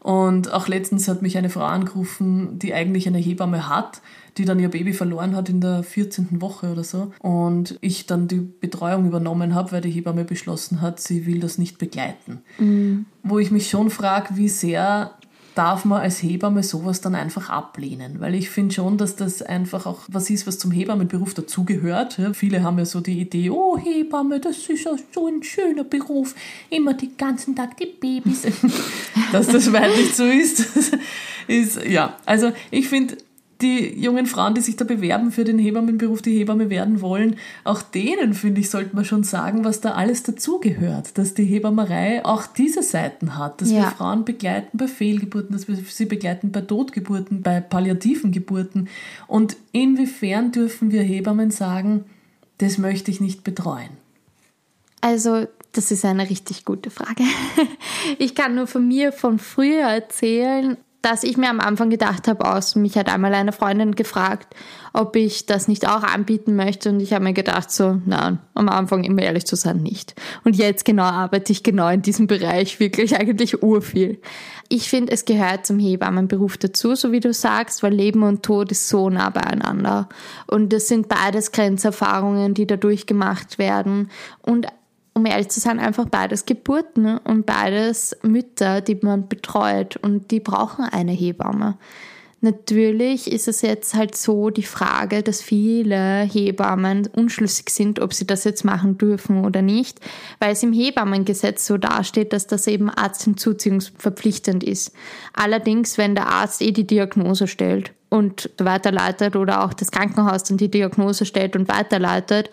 Und auch letztens hat mich eine Frau angerufen, die eigentlich eine Hebamme hat, die dann ihr Baby verloren hat in der 14. Woche oder so. Und ich dann die Betreuung übernommen habe, weil die Hebamme beschlossen hat, sie will das nicht begleiten. Mhm. Wo ich mich schon frage, wie sehr darf man als Hebamme sowas dann einfach ablehnen. Weil ich finde schon, dass das einfach auch was ist, was zum Hebammenberuf dazugehört. Ja, viele haben ja so die Idee, oh Hebamme, das ist ja so ein schöner Beruf, immer den ganzen Tag die Babys. dass das weit nicht so ist, ist ja. Also ich finde, die jungen Frauen, die sich da bewerben für den Hebammenberuf, die Hebamme werden wollen, auch denen, finde ich, sollte man schon sagen, was da alles dazugehört. Dass die Hebammerei auch diese Seiten hat, dass ja. wir Frauen begleiten bei Fehlgeburten, dass wir sie begleiten bei Totgeburten, bei palliativen Geburten. Und inwiefern dürfen wir Hebammen sagen, das möchte ich nicht betreuen? Also, das ist eine richtig gute Frage. Ich kann nur von mir von früher erzählen dass ich mir am Anfang gedacht habe, aus mich hat einmal eine Freundin gefragt, ob ich das nicht auch anbieten möchte und ich habe mir gedacht so, nein, am Anfang immer ehrlich zu sein nicht. Und jetzt genau arbeite ich genau in diesem Bereich wirklich eigentlich urviel. Ich finde, es gehört zum Hebammenberuf dazu, so wie du sagst, weil Leben und Tod ist so nah beieinander und das sind beides Grenzerfahrungen, die da durchgemacht werden und um ehrlich zu sein, einfach beides Geburten und beides Mütter, die man betreut und die brauchen eine Hebamme. Natürlich ist es jetzt halt so die Frage, dass viele Hebammen unschlüssig sind, ob sie das jetzt machen dürfen oder nicht, weil es im Hebammengesetz so dasteht, dass das eben arzthinzuziehungsverpflichtend ist. Allerdings, wenn der Arzt eh die Diagnose stellt und weiterleitet oder auch das Krankenhaus dann die Diagnose stellt und weiterleitet,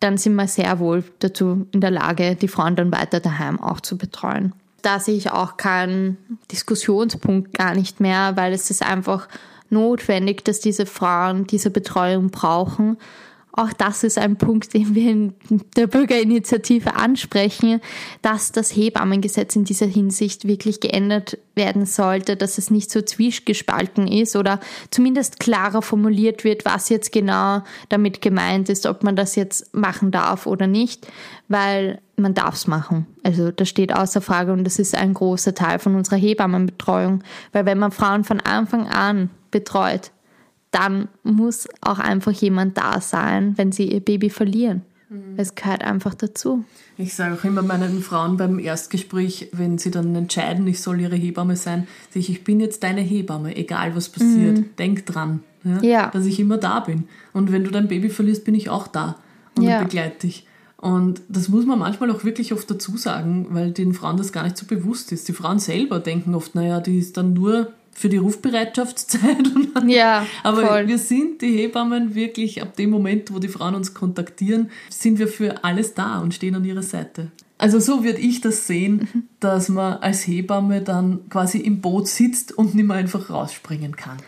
dann sind wir sehr wohl dazu in der Lage, die Frauen dann weiter daheim auch zu betreuen. Da sehe ich auch keinen Diskussionspunkt gar nicht mehr, weil es ist einfach notwendig, dass diese Frauen diese Betreuung brauchen auch das ist ein Punkt, den wir in der Bürgerinitiative ansprechen, dass das Hebammengesetz in dieser Hinsicht wirklich geändert werden sollte, dass es nicht so zwischgespalten ist oder zumindest klarer formuliert wird, was jetzt genau damit gemeint ist, ob man das jetzt machen darf oder nicht, weil man darf es machen. Also das steht außer Frage und das ist ein großer Teil von unserer Hebammenbetreuung, weil wenn man Frauen von Anfang an betreut, dann muss auch einfach jemand da sein, wenn sie ihr Baby verlieren. Mhm. Es gehört einfach dazu. Ich sage auch immer meinen Frauen beim Erstgespräch, wenn sie dann entscheiden, ich soll ihre Hebamme sein, sage ich, ich bin jetzt deine Hebamme, egal was passiert. Mhm. Denk dran, ja, ja. dass ich immer da bin. Und wenn du dein Baby verlierst, bin ich auch da und ja. begleite dich. Und das muss man manchmal auch wirklich oft dazu sagen, weil den Frauen das gar nicht so bewusst ist. Die Frauen selber denken oft, naja, die ist dann nur für die Rufbereitschaftszeit. ja, aber voll. wir sind die Hebammen wirklich ab dem Moment, wo die Frauen uns kontaktieren, sind wir für alles da und stehen an ihrer Seite. Also so würde ich das sehen, mhm. dass man als Hebamme dann quasi im Boot sitzt und nicht mehr einfach rausspringen kann.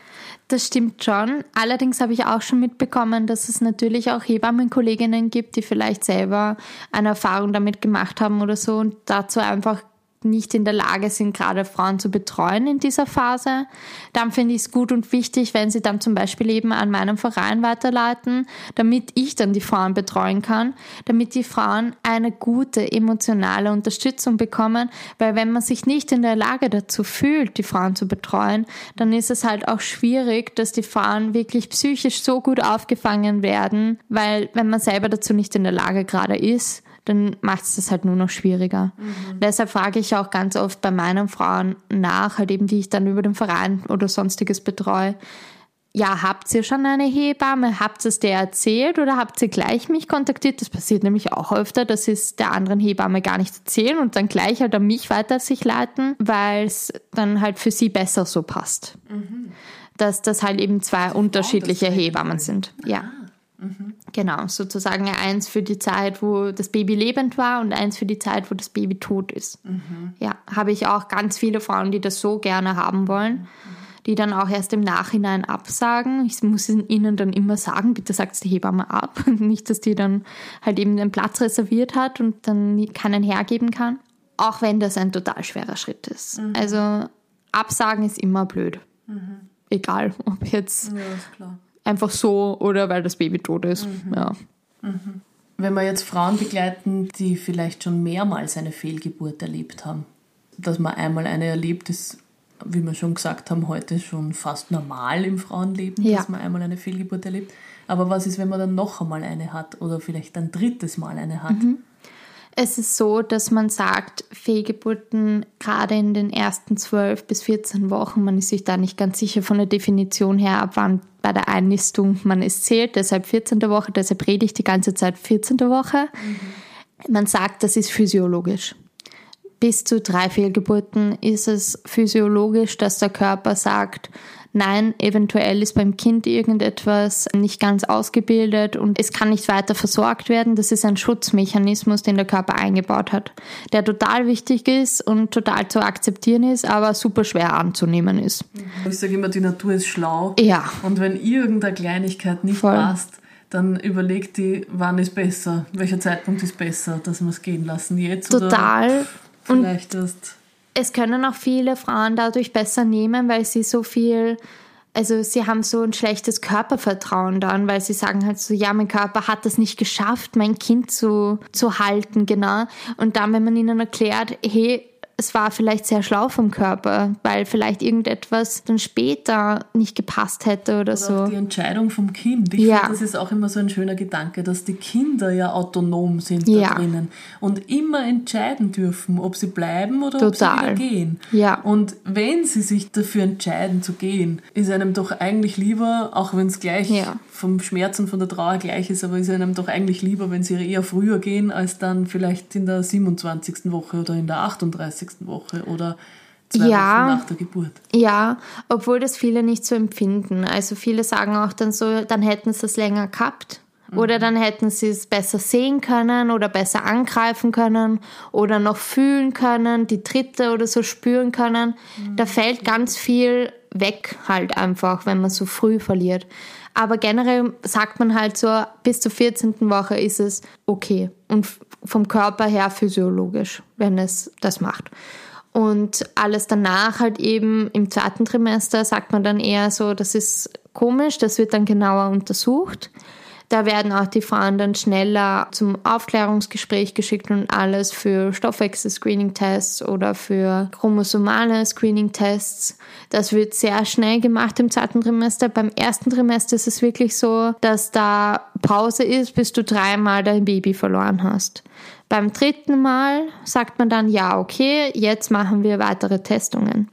Das stimmt schon. Allerdings habe ich auch schon mitbekommen, dass es natürlich auch Hebammenkolleginnen gibt, die vielleicht selber eine Erfahrung damit gemacht haben oder so und dazu einfach nicht in der Lage sind, gerade Frauen zu betreuen in dieser Phase, dann finde ich es gut und wichtig, wenn sie dann zum Beispiel eben an meinem Verein weiterleiten, damit ich dann die Frauen betreuen kann, damit die Frauen eine gute emotionale Unterstützung bekommen, weil wenn man sich nicht in der Lage dazu fühlt, die Frauen zu betreuen, dann ist es halt auch schwierig, dass die Frauen wirklich psychisch so gut aufgefangen werden, weil wenn man selber dazu nicht in der Lage gerade ist, dann macht es das halt nur noch schwieriger. Mhm. Deshalb frage ich auch ganz oft bei meinen Frauen nach, halt eben, die ich dann über den Verein oder sonstiges betreue. Ja, habt ihr schon eine Hebamme? Habt ihr es der erzählt oder habt ihr gleich mich kontaktiert? Das passiert nämlich auch öfter, dass sie es der anderen Hebamme gar nicht erzählen und dann gleich halt an mich weiter sich leiten, weil es dann halt für sie besser so passt. Mhm. Dass das halt eben zwei unterschiedliche Hebammen sind. Ja. Ah. Mhm. Genau, sozusagen eins für die Zeit, wo das Baby lebend war und eins für die Zeit, wo das Baby tot ist. Mhm. Ja, habe ich auch ganz viele Frauen, die das so gerne haben wollen, mhm. die dann auch erst im Nachhinein absagen. Ich muss ihnen dann immer sagen, bitte sagt die Hebamme ab. Nicht, dass die dann halt eben den Platz reserviert hat und dann keinen hergeben kann. Auch wenn das ein total schwerer Schritt ist. Mhm. Also absagen ist immer blöd. Mhm. Egal, ob jetzt. Ja, ist klar einfach so oder weil das Baby tot ist. Mhm. Ja. Mhm. Wenn wir jetzt Frauen begleiten, die vielleicht schon mehrmals eine Fehlgeburt erlebt haben, dass man einmal eine erlebt, ist, wie wir schon gesagt haben, heute schon fast normal im Frauenleben, ja. dass man einmal eine Fehlgeburt erlebt. Aber was ist, wenn man dann noch einmal eine hat oder vielleicht ein drittes Mal eine hat? Mhm. Es ist so, dass man sagt, Fehlgeburten gerade in den ersten 12 bis 14 Wochen, man ist sich da nicht ganz sicher von der Definition her, ab wann bei der Einnistung man es zählt, deshalb 14. Woche, deshalb rede ich die ganze Zeit 14. Woche. Mhm. Man sagt, das ist physiologisch. Bis zu drei Fehlgeburten ist es physiologisch, dass der Körper sagt, nein, eventuell ist beim Kind irgendetwas nicht ganz ausgebildet und es kann nicht weiter versorgt werden. Das ist ein Schutzmechanismus, den der Körper eingebaut hat, der total wichtig ist und total zu akzeptieren ist, aber super schwer anzunehmen ist. Ich sage immer, die Natur ist schlau. Ja. Und wenn irgendeine Kleinigkeit nicht Voll. passt, dann überlegt die, wann ist besser, welcher Zeitpunkt ist besser, dass wir es gehen lassen. Jetzt Total. Oder vielleicht erst es können auch viele Frauen dadurch besser nehmen, weil sie so viel also sie haben so ein schlechtes Körpervertrauen dann, weil sie sagen halt so, ja, mein Körper hat es nicht geschafft, mein Kind zu, zu halten, genau. Und dann, wenn man ihnen erklärt, hey, es war vielleicht sehr schlau vom Körper, weil vielleicht irgendetwas dann später nicht gepasst hätte oder, oder so. Auch die Entscheidung vom Kind. Ich ja. finde, das ist auch immer so ein schöner Gedanke, dass die Kinder ja autonom sind ja. da drinnen und immer entscheiden dürfen, ob sie bleiben oder Total. ob sie wieder gehen. Ja. Und wenn sie sich dafür entscheiden zu gehen, ist einem doch eigentlich lieber, auch wenn es gleich ja. Vom Schmerz und von der Trauer gleich ist, aber ist einem doch eigentlich lieber, wenn sie eher früher gehen, als dann vielleicht in der 27. Woche oder in der 38 Woche oder zwei ja, Wochen nach der Geburt. Ja, obwohl das viele nicht so empfinden. Also viele sagen auch dann so, dann hätten sie es länger gehabt. Oder mhm. dann hätten sie es besser sehen können oder besser angreifen können oder noch fühlen können, die Tritte oder so spüren können. Mhm. Da fällt ganz viel weg halt einfach, wenn man so früh verliert. Aber generell sagt man halt so, bis zur 14. Woche ist es okay. Und vom Körper her physiologisch, wenn es das macht. Und alles danach halt eben im zweiten Trimester sagt man dann eher so, das ist komisch, das wird dann genauer untersucht. Da werden auch die Frauen dann schneller zum Aufklärungsgespräch geschickt und alles für Stoffwechsel-Screening-Tests oder für chromosomale Screening-Tests. Das wird sehr schnell gemacht im zweiten Trimester. Beim ersten Trimester ist es wirklich so, dass da Pause ist, bis du dreimal dein Baby verloren hast. Beim dritten Mal sagt man dann, ja, okay, jetzt machen wir weitere Testungen.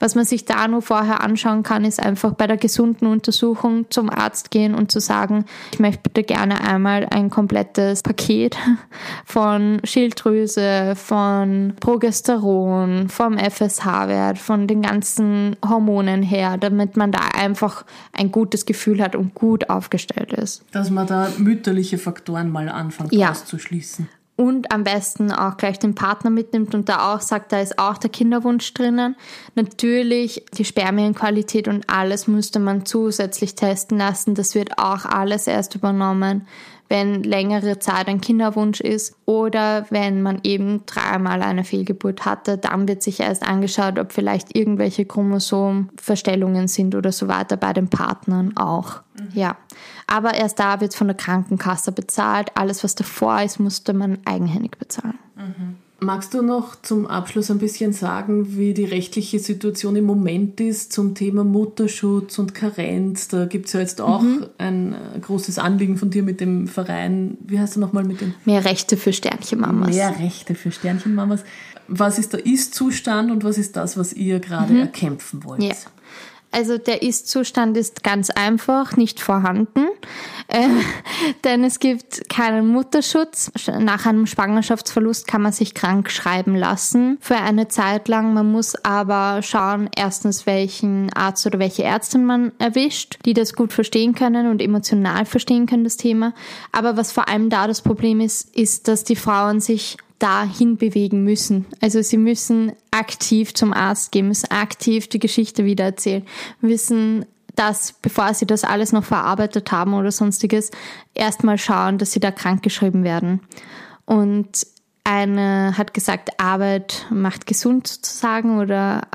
Was man sich da nur vorher anschauen kann, ist einfach bei der gesunden Untersuchung zum Arzt gehen und zu sagen, ich möchte bitte gerne einmal ein komplettes Paket von Schilddrüse, von Progesteron, vom FSH-Wert, von den ganzen Hormonen her, damit man da einfach ein gutes Gefühl hat und gut aufgestellt ist. Dass man da mütterliche Faktoren mal anfängt ja. auszuschließen und am besten auch gleich den Partner mitnimmt und da auch sagt, da ist auch der Kinderwunsch drinnen. Natürlich die Spermienqualität und alles müsste man zusätzlich testen lassen. Das wird auch alles erst übernommen wenn längere Zeit ein Kinderwunsch ist oder wenn man eben dreimal eine Fehlgeburt hatte, dann wird sich erst angeschaut, ob vielleicht irgendwelche Chromosomverstellungen sind oder so weiter bei den Partnern auch. Mhm. Ja. Aber erst da wird es von der Krankenkasse bezahlt. Alles, was davor ist, musste man eigenhändig bezahlen. Mhm. Magst du noch zum Abschluss ein bisschen sagen, wie die rechtliche Situation im Moment ist zum Thema Mutterschutz und Karenz? Da gibt es ja jetzt auch mhm. ein äh, großes Anliegen von dir mit dem Verein. Wie heißt du nochmal mit dem? Mehr Rechte für Sternchenmamas. Mehr Rechte für Sternchenmamas. Was ist der Ist-Zustand und was ist das, was ihr gerade mhm. erkämpfen wollt? Ja. Also der Ist-Zustand ist ganz einfach nicht vorhanden, äh, denn es gibt keinen Mutterschutz. Nach einem Schwangerschaftsverlust kann man sich krank schreiben lassen für eine Zeit lang. Man muss aber schauen, erstens, welchen Arzt oder welche Ärztin man erwischt, die das gut verstehen können und emotional verstehen können, das Thema. Aber was vor allem da das Problem ist, ist, dass die Frauen sich dahin bewegen müssen. Also sie müssen aktiv zum Arzt gehen, müssen aktiv die Geschichte wieder erzählen, müssen dass, bevor sie das alles noch verarbeitet haben oder sonstiges, erstmal schauen, dass sie da krankgeschrieben werden. Und eine hat gesagt, Arbeit macht gesund sozusagen oder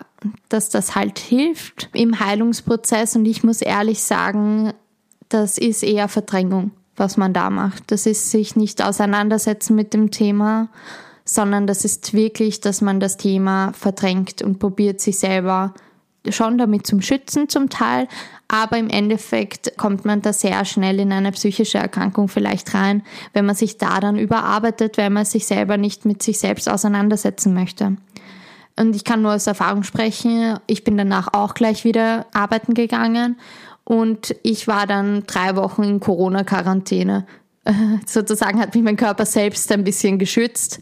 dass das halt hilft im Heilungsprozess. Und ich muss ehrlich sagen, das ist eher Verdrängung was man da macht. Das ist sich nicht auseinandersetzen mit dem Thema, sondern das ist wirklich, dass man das Thema verdrängt und probiert sich selber schon damit zum Schützen zum Teil, aber im Endeffekt kommt man da sehr schnell in eine psychische Erkrankung vielleicht rein, wenn man sich da dann überarbeitet, weil man sich selber nicht mit sich selbst auseinandersetzen möchte. Und ich kann nur aus Erfahrung sprechen, ich bin danach auch gleich wieder arbeiten gegangen und ich war dann drei Wochen in Corona-Quarantäne. Sozusagen hat mich mein Körper selbst ein bisschen geschützt,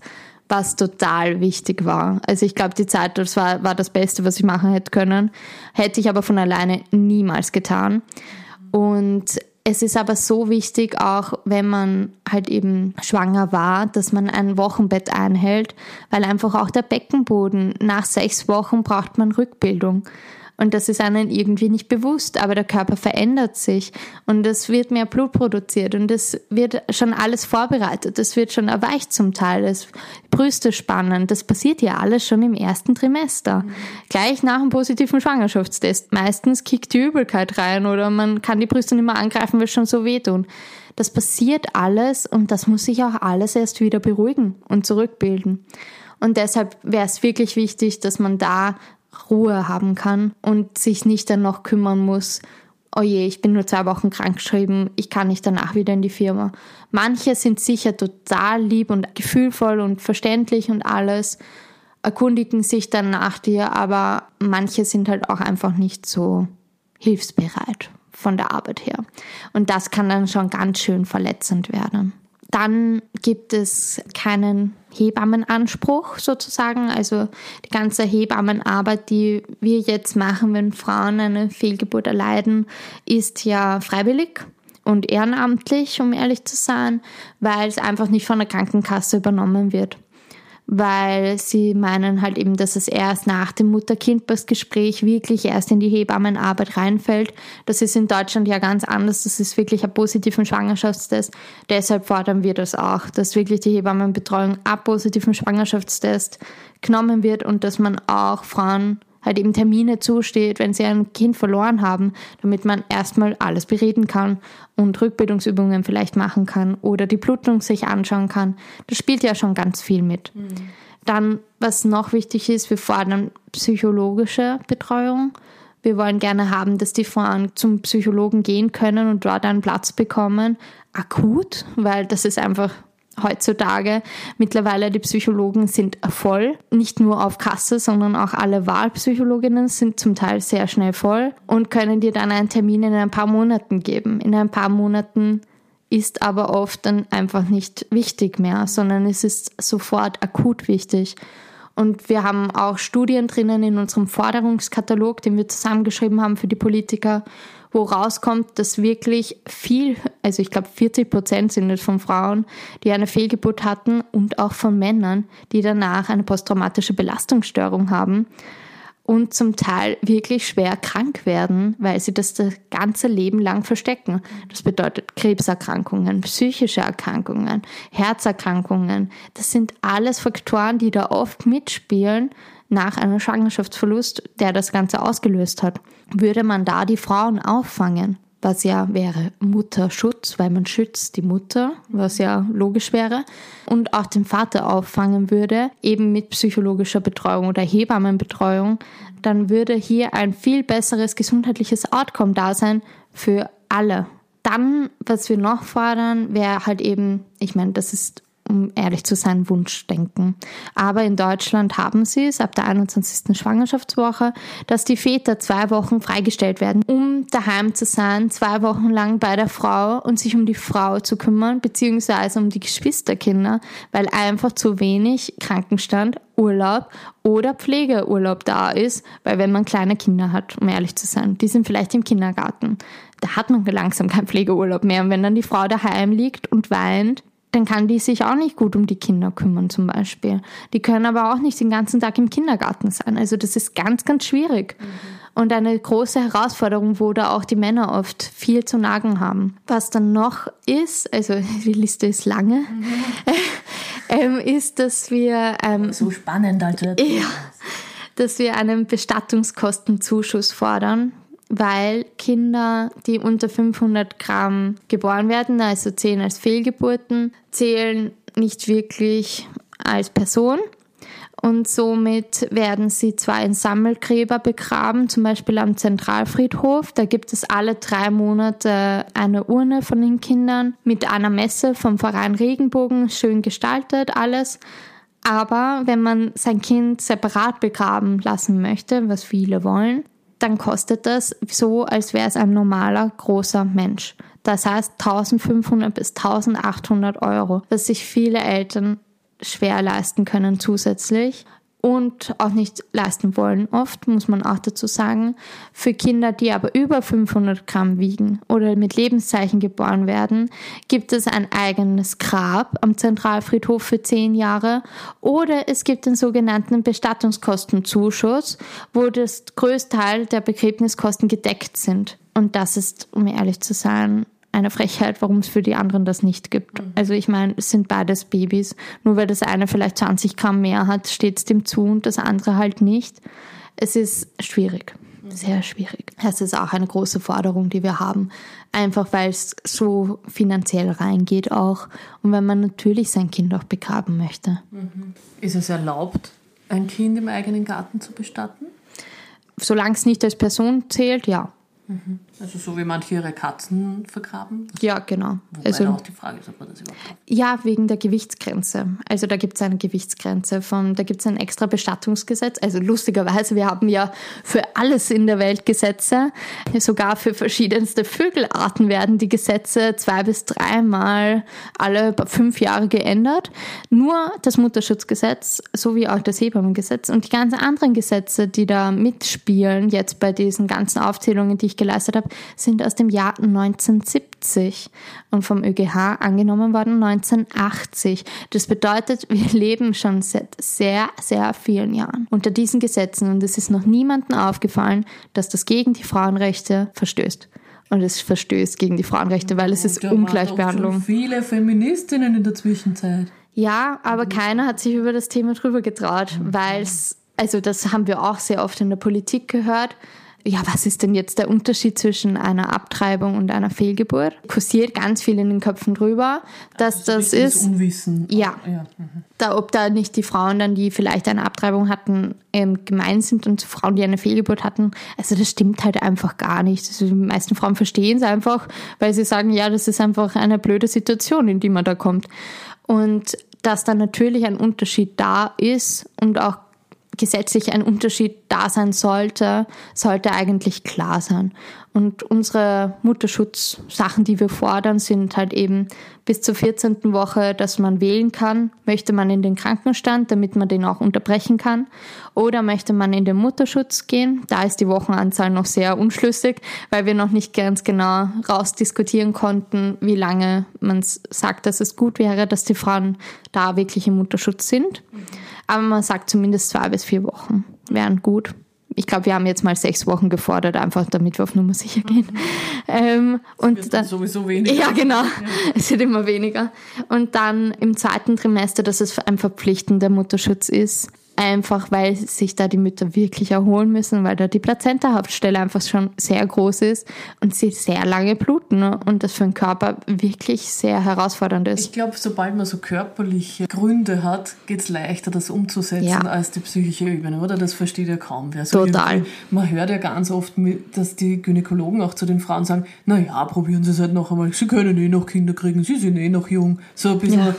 was total wichtig war. Also ich glaube, die Zeit, das war, war das Beste, was ich machen hätte können. Hätte ich aber von alleine niemals getan. Und es ist aber so wichtig, auch wenn man halt eben schwanger war, dass man ein Wochenbett einhält, weil einfach auch der Beckenboden nach sechs Wochen braucht man Rückbildung. Und das ist einem irgendwie nicht bewusst, aber der Körper verändert sich und es wird mehr Blut produziert und es wird schon alles vorbereitet. Es wird schon erweicht zum Teil. Das Brüste spannen, das passiert ja alles schon im ersten Trimester. Mhm. Gleich nach einem positiven Schwangerschaftstest. Meistens kickt die Übelkeit rein oder man kann die Brüste nicht mehr angreifen, weil es schon so wehtun. Das passiert alles und das muss sich auch alles erst wieder beruhigen und zurückbilden. Und deshalb wäre es wirklich wichtig, dass man da Ruhe haben kann und sich nicht dann noch kümmern muss, oh je, ich bin nur zwei Wochen krankgeschrieben, ich kann nicht danach wieder in die Firma. Manche sind sicher total lieb und gefühlvoll und verständlich und alles, erkundigen sich dann nach dir, aber manche sind halt auch einfach nicht so hilfsbereit von der Arbeit her. Und das kann dann schon ganz schön verletzend werden. Dann gibt es keinen Hebammenanspruch sozusagen. Also die ganze Hebammenarbeit, die wir jetzt machen, wenn Frauen eine Fehlgeburt erleiden, ist ja freiwillig und ehrenamtlich, um ehrlich zu sein, weil es einfach nicht von der Krankenkasse übernommen wird weil sie meinen halt eben, dass es erst nach dem Mutter-Kind-Gespräch wirklich erst in die Hebammenarbeit reinfällt. Das ist in Deutschland ja ganz anders. Das ist wirklich ein positiven Schwangerschaftstest. Deshalb fordern wir das auch, dass wirklich die Hebammenbetreuung ab positiven Schwangerschaftstest genommen wird und dass man auch Frauen halt eben Termine zusteht, wenn sie ein Kind verloren haben, damit man erstmal alles bereden kann und Rückbildungsübungen vielleicht machen kann oder die Blutung sich anschauen kann. Das spielt ja schon ganz viel mit. Mhm. Dann, was noch wichtig ist, wir fordern psychologische Betreuung. Wir wollen gerne haben, dass die Frauen zum Psychologen gehen können und dort einen Platz bekommen. Akut, weil das ist einfach heutzutage. Mittlerweile die Psychologen sind voll. Nicht nur auf Kasse, sondern auch alle Wahlpsychologinnen sind zum Teil sehr schnell voll und können dir dann einen Termin in ein paar Monaten geben. In ein paar Monaten ist aber oft dann einfach nicht wichtig mehr, sondern es ist sofort akut wichtig. Und wir haben auch Studien drinnen in unserem Forderungskatalog, den wir zusammengeschrieben haben für die Politiker, wo rauskommt, dass wirklich viel, also ich glaube 40 Prozent sind es von Frauen, die eine Fehlgeburt hatten und auch von Männern, die danach eine posttraumatische Belastungsstörung haben und zum Teil wirklich schwer krank werden, weil sie das das ganze Leben lang verstecken. Das bedeutet Krebserkrankungen, psychische Erkrankungen, Herzerkrankungen. Das sind alles Faktoren, die da oft mitspielen nach einem Schwangerschaftsverlust, der das Ganze ausgelöst hat. Würde man da die Frauen auffangen, was ja wäre Mutterschutz, weil man schützt die Mutter, was ja logisch wäre, und auch den Vater auffangen würde, eben mit psychologischer Betreuung oder Hebammenbetreuung, dann würde hier ein viel besseres gesundheitliches Outcome da sein für alle. Dann, was wir noch fordern, wäre halt eben, ich meine, das ist um ehrlich zu sein, Wunschdenken. Aber in Deutschland haben sie es ab der 21. Schwangerschaftswoche, dass die Väter zwei Wochen freigestellt werden, um daheim zu sein, zwei Wochen lang bei der Frau und sich um die Frau zu kümmern, beziehungsweise um die Geschwisterkinder, weil einfach zu wenig Krankenstand, Urlaub oder Pflegeurlaub da ist, weil wenn man kleine Kinder hat, um ehrlich zu sein, die sind vielleicht im Kindergarten, da hat man langsam keinen Pflegeurlaub mehr. Und wenn dann die Frau daheim liegt und weint, dann kann die sich auch nicht gut um die Kinder kümmern zum Beispiel. Die können aber auch nicht den ganzen Tag im Kindergarten sein. Also das ist ganz, ganz schwierig. Mhm. Und eine große Herausforderung, wo da auch die Männer oft viel zu nagen haben. Was dann noch ist, also die Liste ist lange, mhm. ähm, ist, dass wir... Ähm, so spannend, also. Ja, dass wir einen Bestattungskostenzuschuss fordern weil Kinder, die unter 500 Gramm geboren werden, also zählen als Fehlgeburten, zählen nicht wirklich als Person. Und somit werden sie zwar in Sammelgräber begraben, zum Beispiel am Zentralfriedhof. Da gibt es alle drei Monate eine Urne von den Kindern mit einer Messe vom Verein Regenbogen, schön gestaltet alles. Aber wenn man sein Kind separat begraben lassen möchte, was viele wollen, dann kostet das so, als wäre es ein normaler großer Mensch. Das heißt 1500 bis 1800 Euro, was sich viele Eltern schwer leisten können zusätzlich. Und auch nicht leisten wollen. Oft muss man auch dazu sagen, für Kinder, die aber über 500 Gramm wiegen oder mit Lebenszeichen geboren werden, gibt es ein eigenes Grab am Zentralfriedhof für zehn Jahre oder es gibt den sogenannten Bestattungskostenzuschuss, wo das größte Teil der Begräbniskosten gedeckt sind. Und das ist, um ehrlich zu sein, eine Frechheit, warum es für die anderen das nicht gibt. Mhm. Also ich meine, es sind beides Babys. Nur weil das eine vielleicht 20 Gramm mehr hat, steht es dem zu und das andere halt nicht. Es ist schwierig. Mhm. Sehr schwierig. Das ist auch eine große Forderung, die wir haben. Einfach weil es so finanziell reingeht auch. Und wenn man natürlich sein Kind auch begraben möchte. Mhm. Ist es erlaubt, ein Kind im eigenen Garten zu bestatten? Solange es nicht als Person zählt, ja. Mhm. Also so wie manche ihre Katzen vergraben? Ja, genau. Wobei also, auch die Frage ist, ob man das überhaupt kann. Ja, wegen der Gewichtsgrenze. Also da gibt es eine Gewichtsgrenze. Von, da gibt es ein extra Bestattungsgesetz. Also lustigerweise, wir haben ja für alles in der Welt Gesetze. Sogar für verschiedenste Vögelarten werden die Gesetze zwei bis dreimal alle fünf Jahre geändert. Nur das Mutterschutzgesetz sowie auch das Hebammengesetz und die ganzen anderen Gesetze, die da mitspielen, jetzt bei diesen ganzen Aufzählungen, die ich geleistet habe, sind aus dem Jahr 1970 und vom ÖGH angenommen worden 1980. Das bedeutet, wir leben schon seit sehr, sehr vielen Jahren unter diesen Gesetzen und es ist noch niemandem aufgefallen, dass das gegen die Frauenrechte verstößt. Und es verstößt gegen die Frauenrechte, weil es ist Ungleichbehandlung. Schon viele Feministinnen in der Zwischenzeit. Ja, aber keiner hat sich über das Thema drüber getraut, weil es, also das haben wir auch sehr oft in der Politik gehört, ja, was ist denn jetzt der Unterschied zwischen einer Abtreibung und einer Fehlgeburt? Kursiert ganz viel in den Köpfen drüber, dass also das ist. Unwissen. Ja. ja. Mhm. Da, ob da nicht die Frauen dann, die vielleicht eine Abtreibung hatten, ähm, gemein sind und Frauen, die eine Fehlgeburt hatten. Also das stimmt halt einfach gar nicht. Also die meisten Frauen verstehen es einfach, weil sie sagen, ja, das ist einfach eine blöde Situation, in die man da kommt. Und dass da natürlich ein Unterschied da ist und auch gesetzlich ein Unterschied da sein sollte, sollte eigentlich klar sein. Und unsere Mutterschutzsachen, die wir fordern, sind halt eben bis zur 14. Woche, dass man wählen kann, möchte man in den Krankenstand, damit man den auch unterbrechen kann, oder möchte man in den Mutterschutz gehen. Da ist die Wochenanzahl noch sehr unschlüssig, weil wir noch nicht ganz genau rausdiskutieren konnten, wie lange man sagt, dass es gut wäre, dass die Frauen da wirklich im Mutterschutz sind. Aber man sagt zumindest zwei bis vier Wochen wären gut. Ich glaube, wir haben jetzt mal sechs Wochen gefordert, einfach damit wir auf Nummer sicher gehen. Mhm. Ähm, und wird dann sowieso weniger. Ja, genau. Ja. Es wird immer weniger. Und dann im zweiten Trimester, dass es ein verpflichtender Mutterschutz ist, einfach weil sich da die Mütter wirklich erholen müssen, weil da die Plazenta-Hauptstelle einfach schon sehr groß ist und sie sehr lange bluten ne? und das für den Körper wirklich sehr herausfordernd ist. Ich glaube, sobald man so körperliche Gründe hat, geht es leichter, das umzusetzen ja. als die psychische Ebene, oder? Das versteht ja kaum wer. So Total. Man hört ja ganz oft, dass die Gynäkologen auch zu den Frauen sagen, naja, probieren Sie es halt noch einmal, Sie können eh noch Kinder kriegen, Sie sind eh noch jung. So ein bisschen... Ja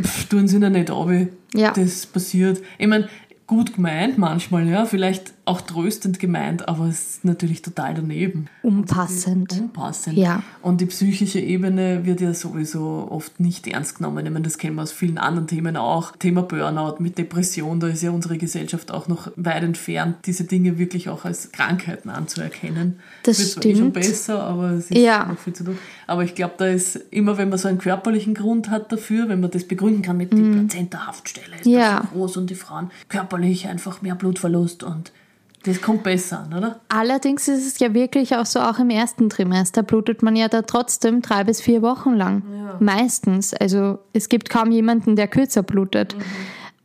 pff, tun sie da nicht ab, ja. das passiert. Ich meine, gut gemeint manchmal, ja, vielleicht auch tröstend gemeint, aber es ist natürlich total daneben. Unpassend. Unpassend. Ja. Und die psychische Ebene wird ja sowieso oft nicht ernst genommen. Ich meine, das kennen wir aus vielen anderen Themen auch. Thema Burnout mit Depression, da ist ja unsere Gesellschaft auch noch weit entfernt, diese Dinge wirklich auch als Krankheiten anzuerkennen. Das wird stimmt. Eh schon besser, aber es ist ja. noch viel zu tun. Aber ich glaube, da ist immer, wenn man so einen körperlichen Grund hat dafür, wenn man das begründen kann mit mhm. der Plazenta-Haftstelle, ist ja. so groß und die Frauen körperlich einfach mehr Blutverlust und das kommt besser an, oder? Allerdings ist es ja wirklich auch so, auch im ersten Trimester blutet man ja da trotzdem drei bis vier Wochen lang. Ja. Meistens. Also es gibt kaum jemanden, der kürzer blutet. Mhm.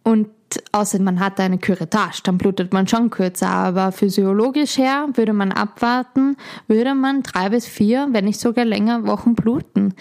Und außer man hat eine Curettage, dann blutet man schon kürzer. Aber physiologisch her würde man abwarten, würde man drei bis vier, wenn nicht sogar länger Wochen bluten.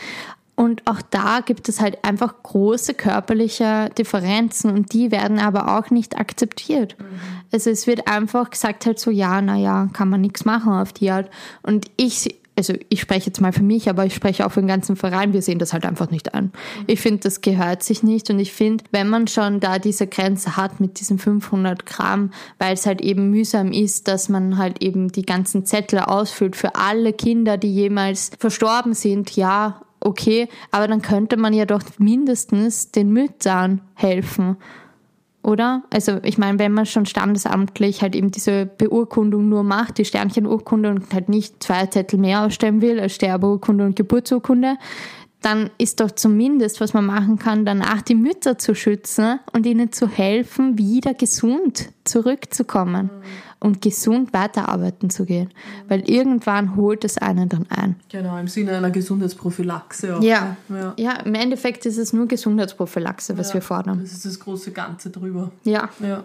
Und auch da gibt es halt einfach große körperliche Differenzen und die werden aber auch nicht akzeptiert. Mhm. Also es wird einfach gesagt halt so, ja, naja, kann man nichts machen auf die Art. Und ich, also ich spreche jetzt mal für mich, aber ich spreche auch für den ganzen Verein, wir sehen das halt einfach nicht an. Mhm. Ich finde, das gehört sich nicht und ich finde, wenn man schon da diese Grenze hat mit diesen 500 Gramm, weil es halt eben mühsam ist, dass man halt eben die ganzen Zettel ausfüllt für alle Kinder, die jemals verstorben sind, ja, okay, aber dann könnte man ja doch mindestens den Müttern helfen. oder? Also ich meine, wenn man schon standesamtlich halt eben diese Beurkundung nur macht, die Sternchenurkunde und halt nicht zwei Zettel mehr ausstellen will als Sterbeurkunde und Geburtsurkunde, dann ist doch zumindest, was man machen kann, danach die Mütter zu schützen und ihnen zu helfen, wieder gesund zurückzukommen mhm. Und gesund weiterarbeiten zu gehen. Weil irgendwann holt es einen dann ein. Genau, im Sinne einer Gesundheitsprophylaxe. Auch. Ja. ja. ja, im Endeffekt ist es nur Gesundheitsprophylaxe, was ja, wir fordern. Das ist das große Ganze drüber. Ja. ja.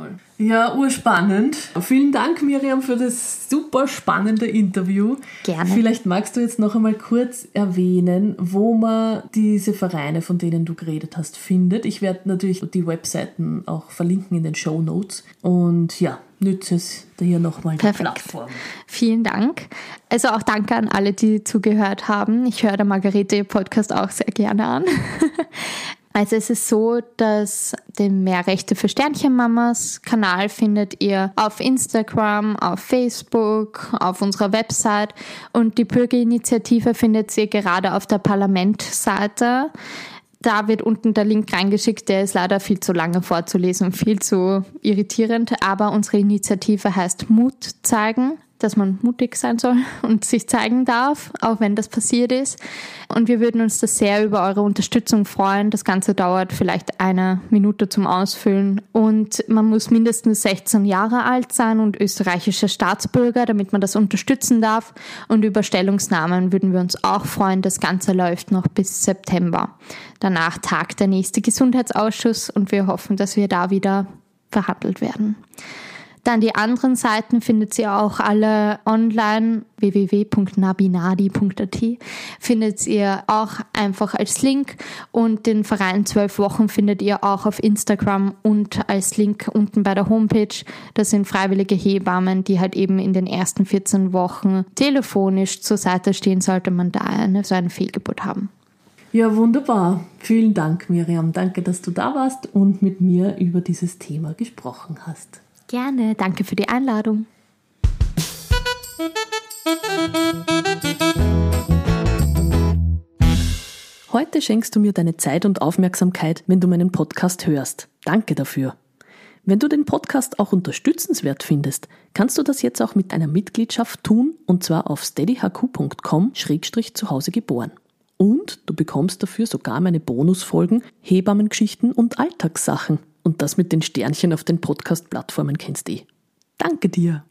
Voll. Ja, urspannend. Vielen Dank, Miriam, für das super spannende Interview. Gerne. Vielleicht magst du jetzt noch einmal kurz erwähnen, wo man diese Vereine, von denen du geredet hast, findet. Ich werde natürlich die Webseiten auch verlinken in den Show Notes. Und ja, nütze es hier nochmal die Perfekt. Plattform. Vielen Dank. Also auch danke an alle, die zugehört haben. Ich höre der Margarete Podcast auch sehr gerne an. Also es ist so, dass den Mehrrechte für Sternchenmamas Kanal findet ihr auf Instagram, auf Facebook, auf unserer Website. Und die Bürgerinitiative findet ihr gerade auf der Parlamentseite. Da wird unten der Link reingeschickt, der ist leider viel zu lange vorzulesen und viel zu irritierend, aber unsere Initiative heißt Mut zeigen dass man mutig sein soll und sich zeigen darf, auch wenn das passiert ist. Und wir würden uns das sehr über eure Unterstützung freuen. Das Ganze dauert vielleicht eine Minute zum Ausfüllen und man muss mindestens 16 Jahre alt sein und österreichischer Staatsbürger, damit man das unterstützen darf. Und über Stellungsnahmen würden wir uns auch freuen. Das Ganze läuft noch bis September. Danach tagt der nächste Gesundheitsausschuss und wir hoffen, dass wir da wieder verhandelt werden. Dann die anderen Seiten findet ihr auch alle online www.nabinadi.at findet ihr auch einfach als Link und den Verein 12 Wochen findet ihr auch auf Instagram und als Link unten bei der Homepage. Das sind freiwillige Hebammen, die halt eben in den ersten 14 Wochen telefonisch zur Seite stehen, sollte man da eine, so eine Fehlgeburt haben. Ja, wunderbar. Vielen Dank, Miriam. Danke, dass du da warst und mit mir über dieses Thema gesprochen hast. Gerne, danke für die Einladung. Heute schenkst du mir deine Zeit und Aufmerksamkeit, wenn du meinen Podcast hörst. Danke dafür. Wenn du den Podcast auch unterstützenswert findest, kannst du das jetzt auch mit einer Mitgliedschaft tun und zwar auf steadyhq.com-zu Hause geboren. Und du bekommst dafür sogar meine Bonusfolgen, Hebammengeschichten und Alltagssachen. Und das mit den Sternchen auf den Podcast-Plattformen kennst du eh. Danke dir.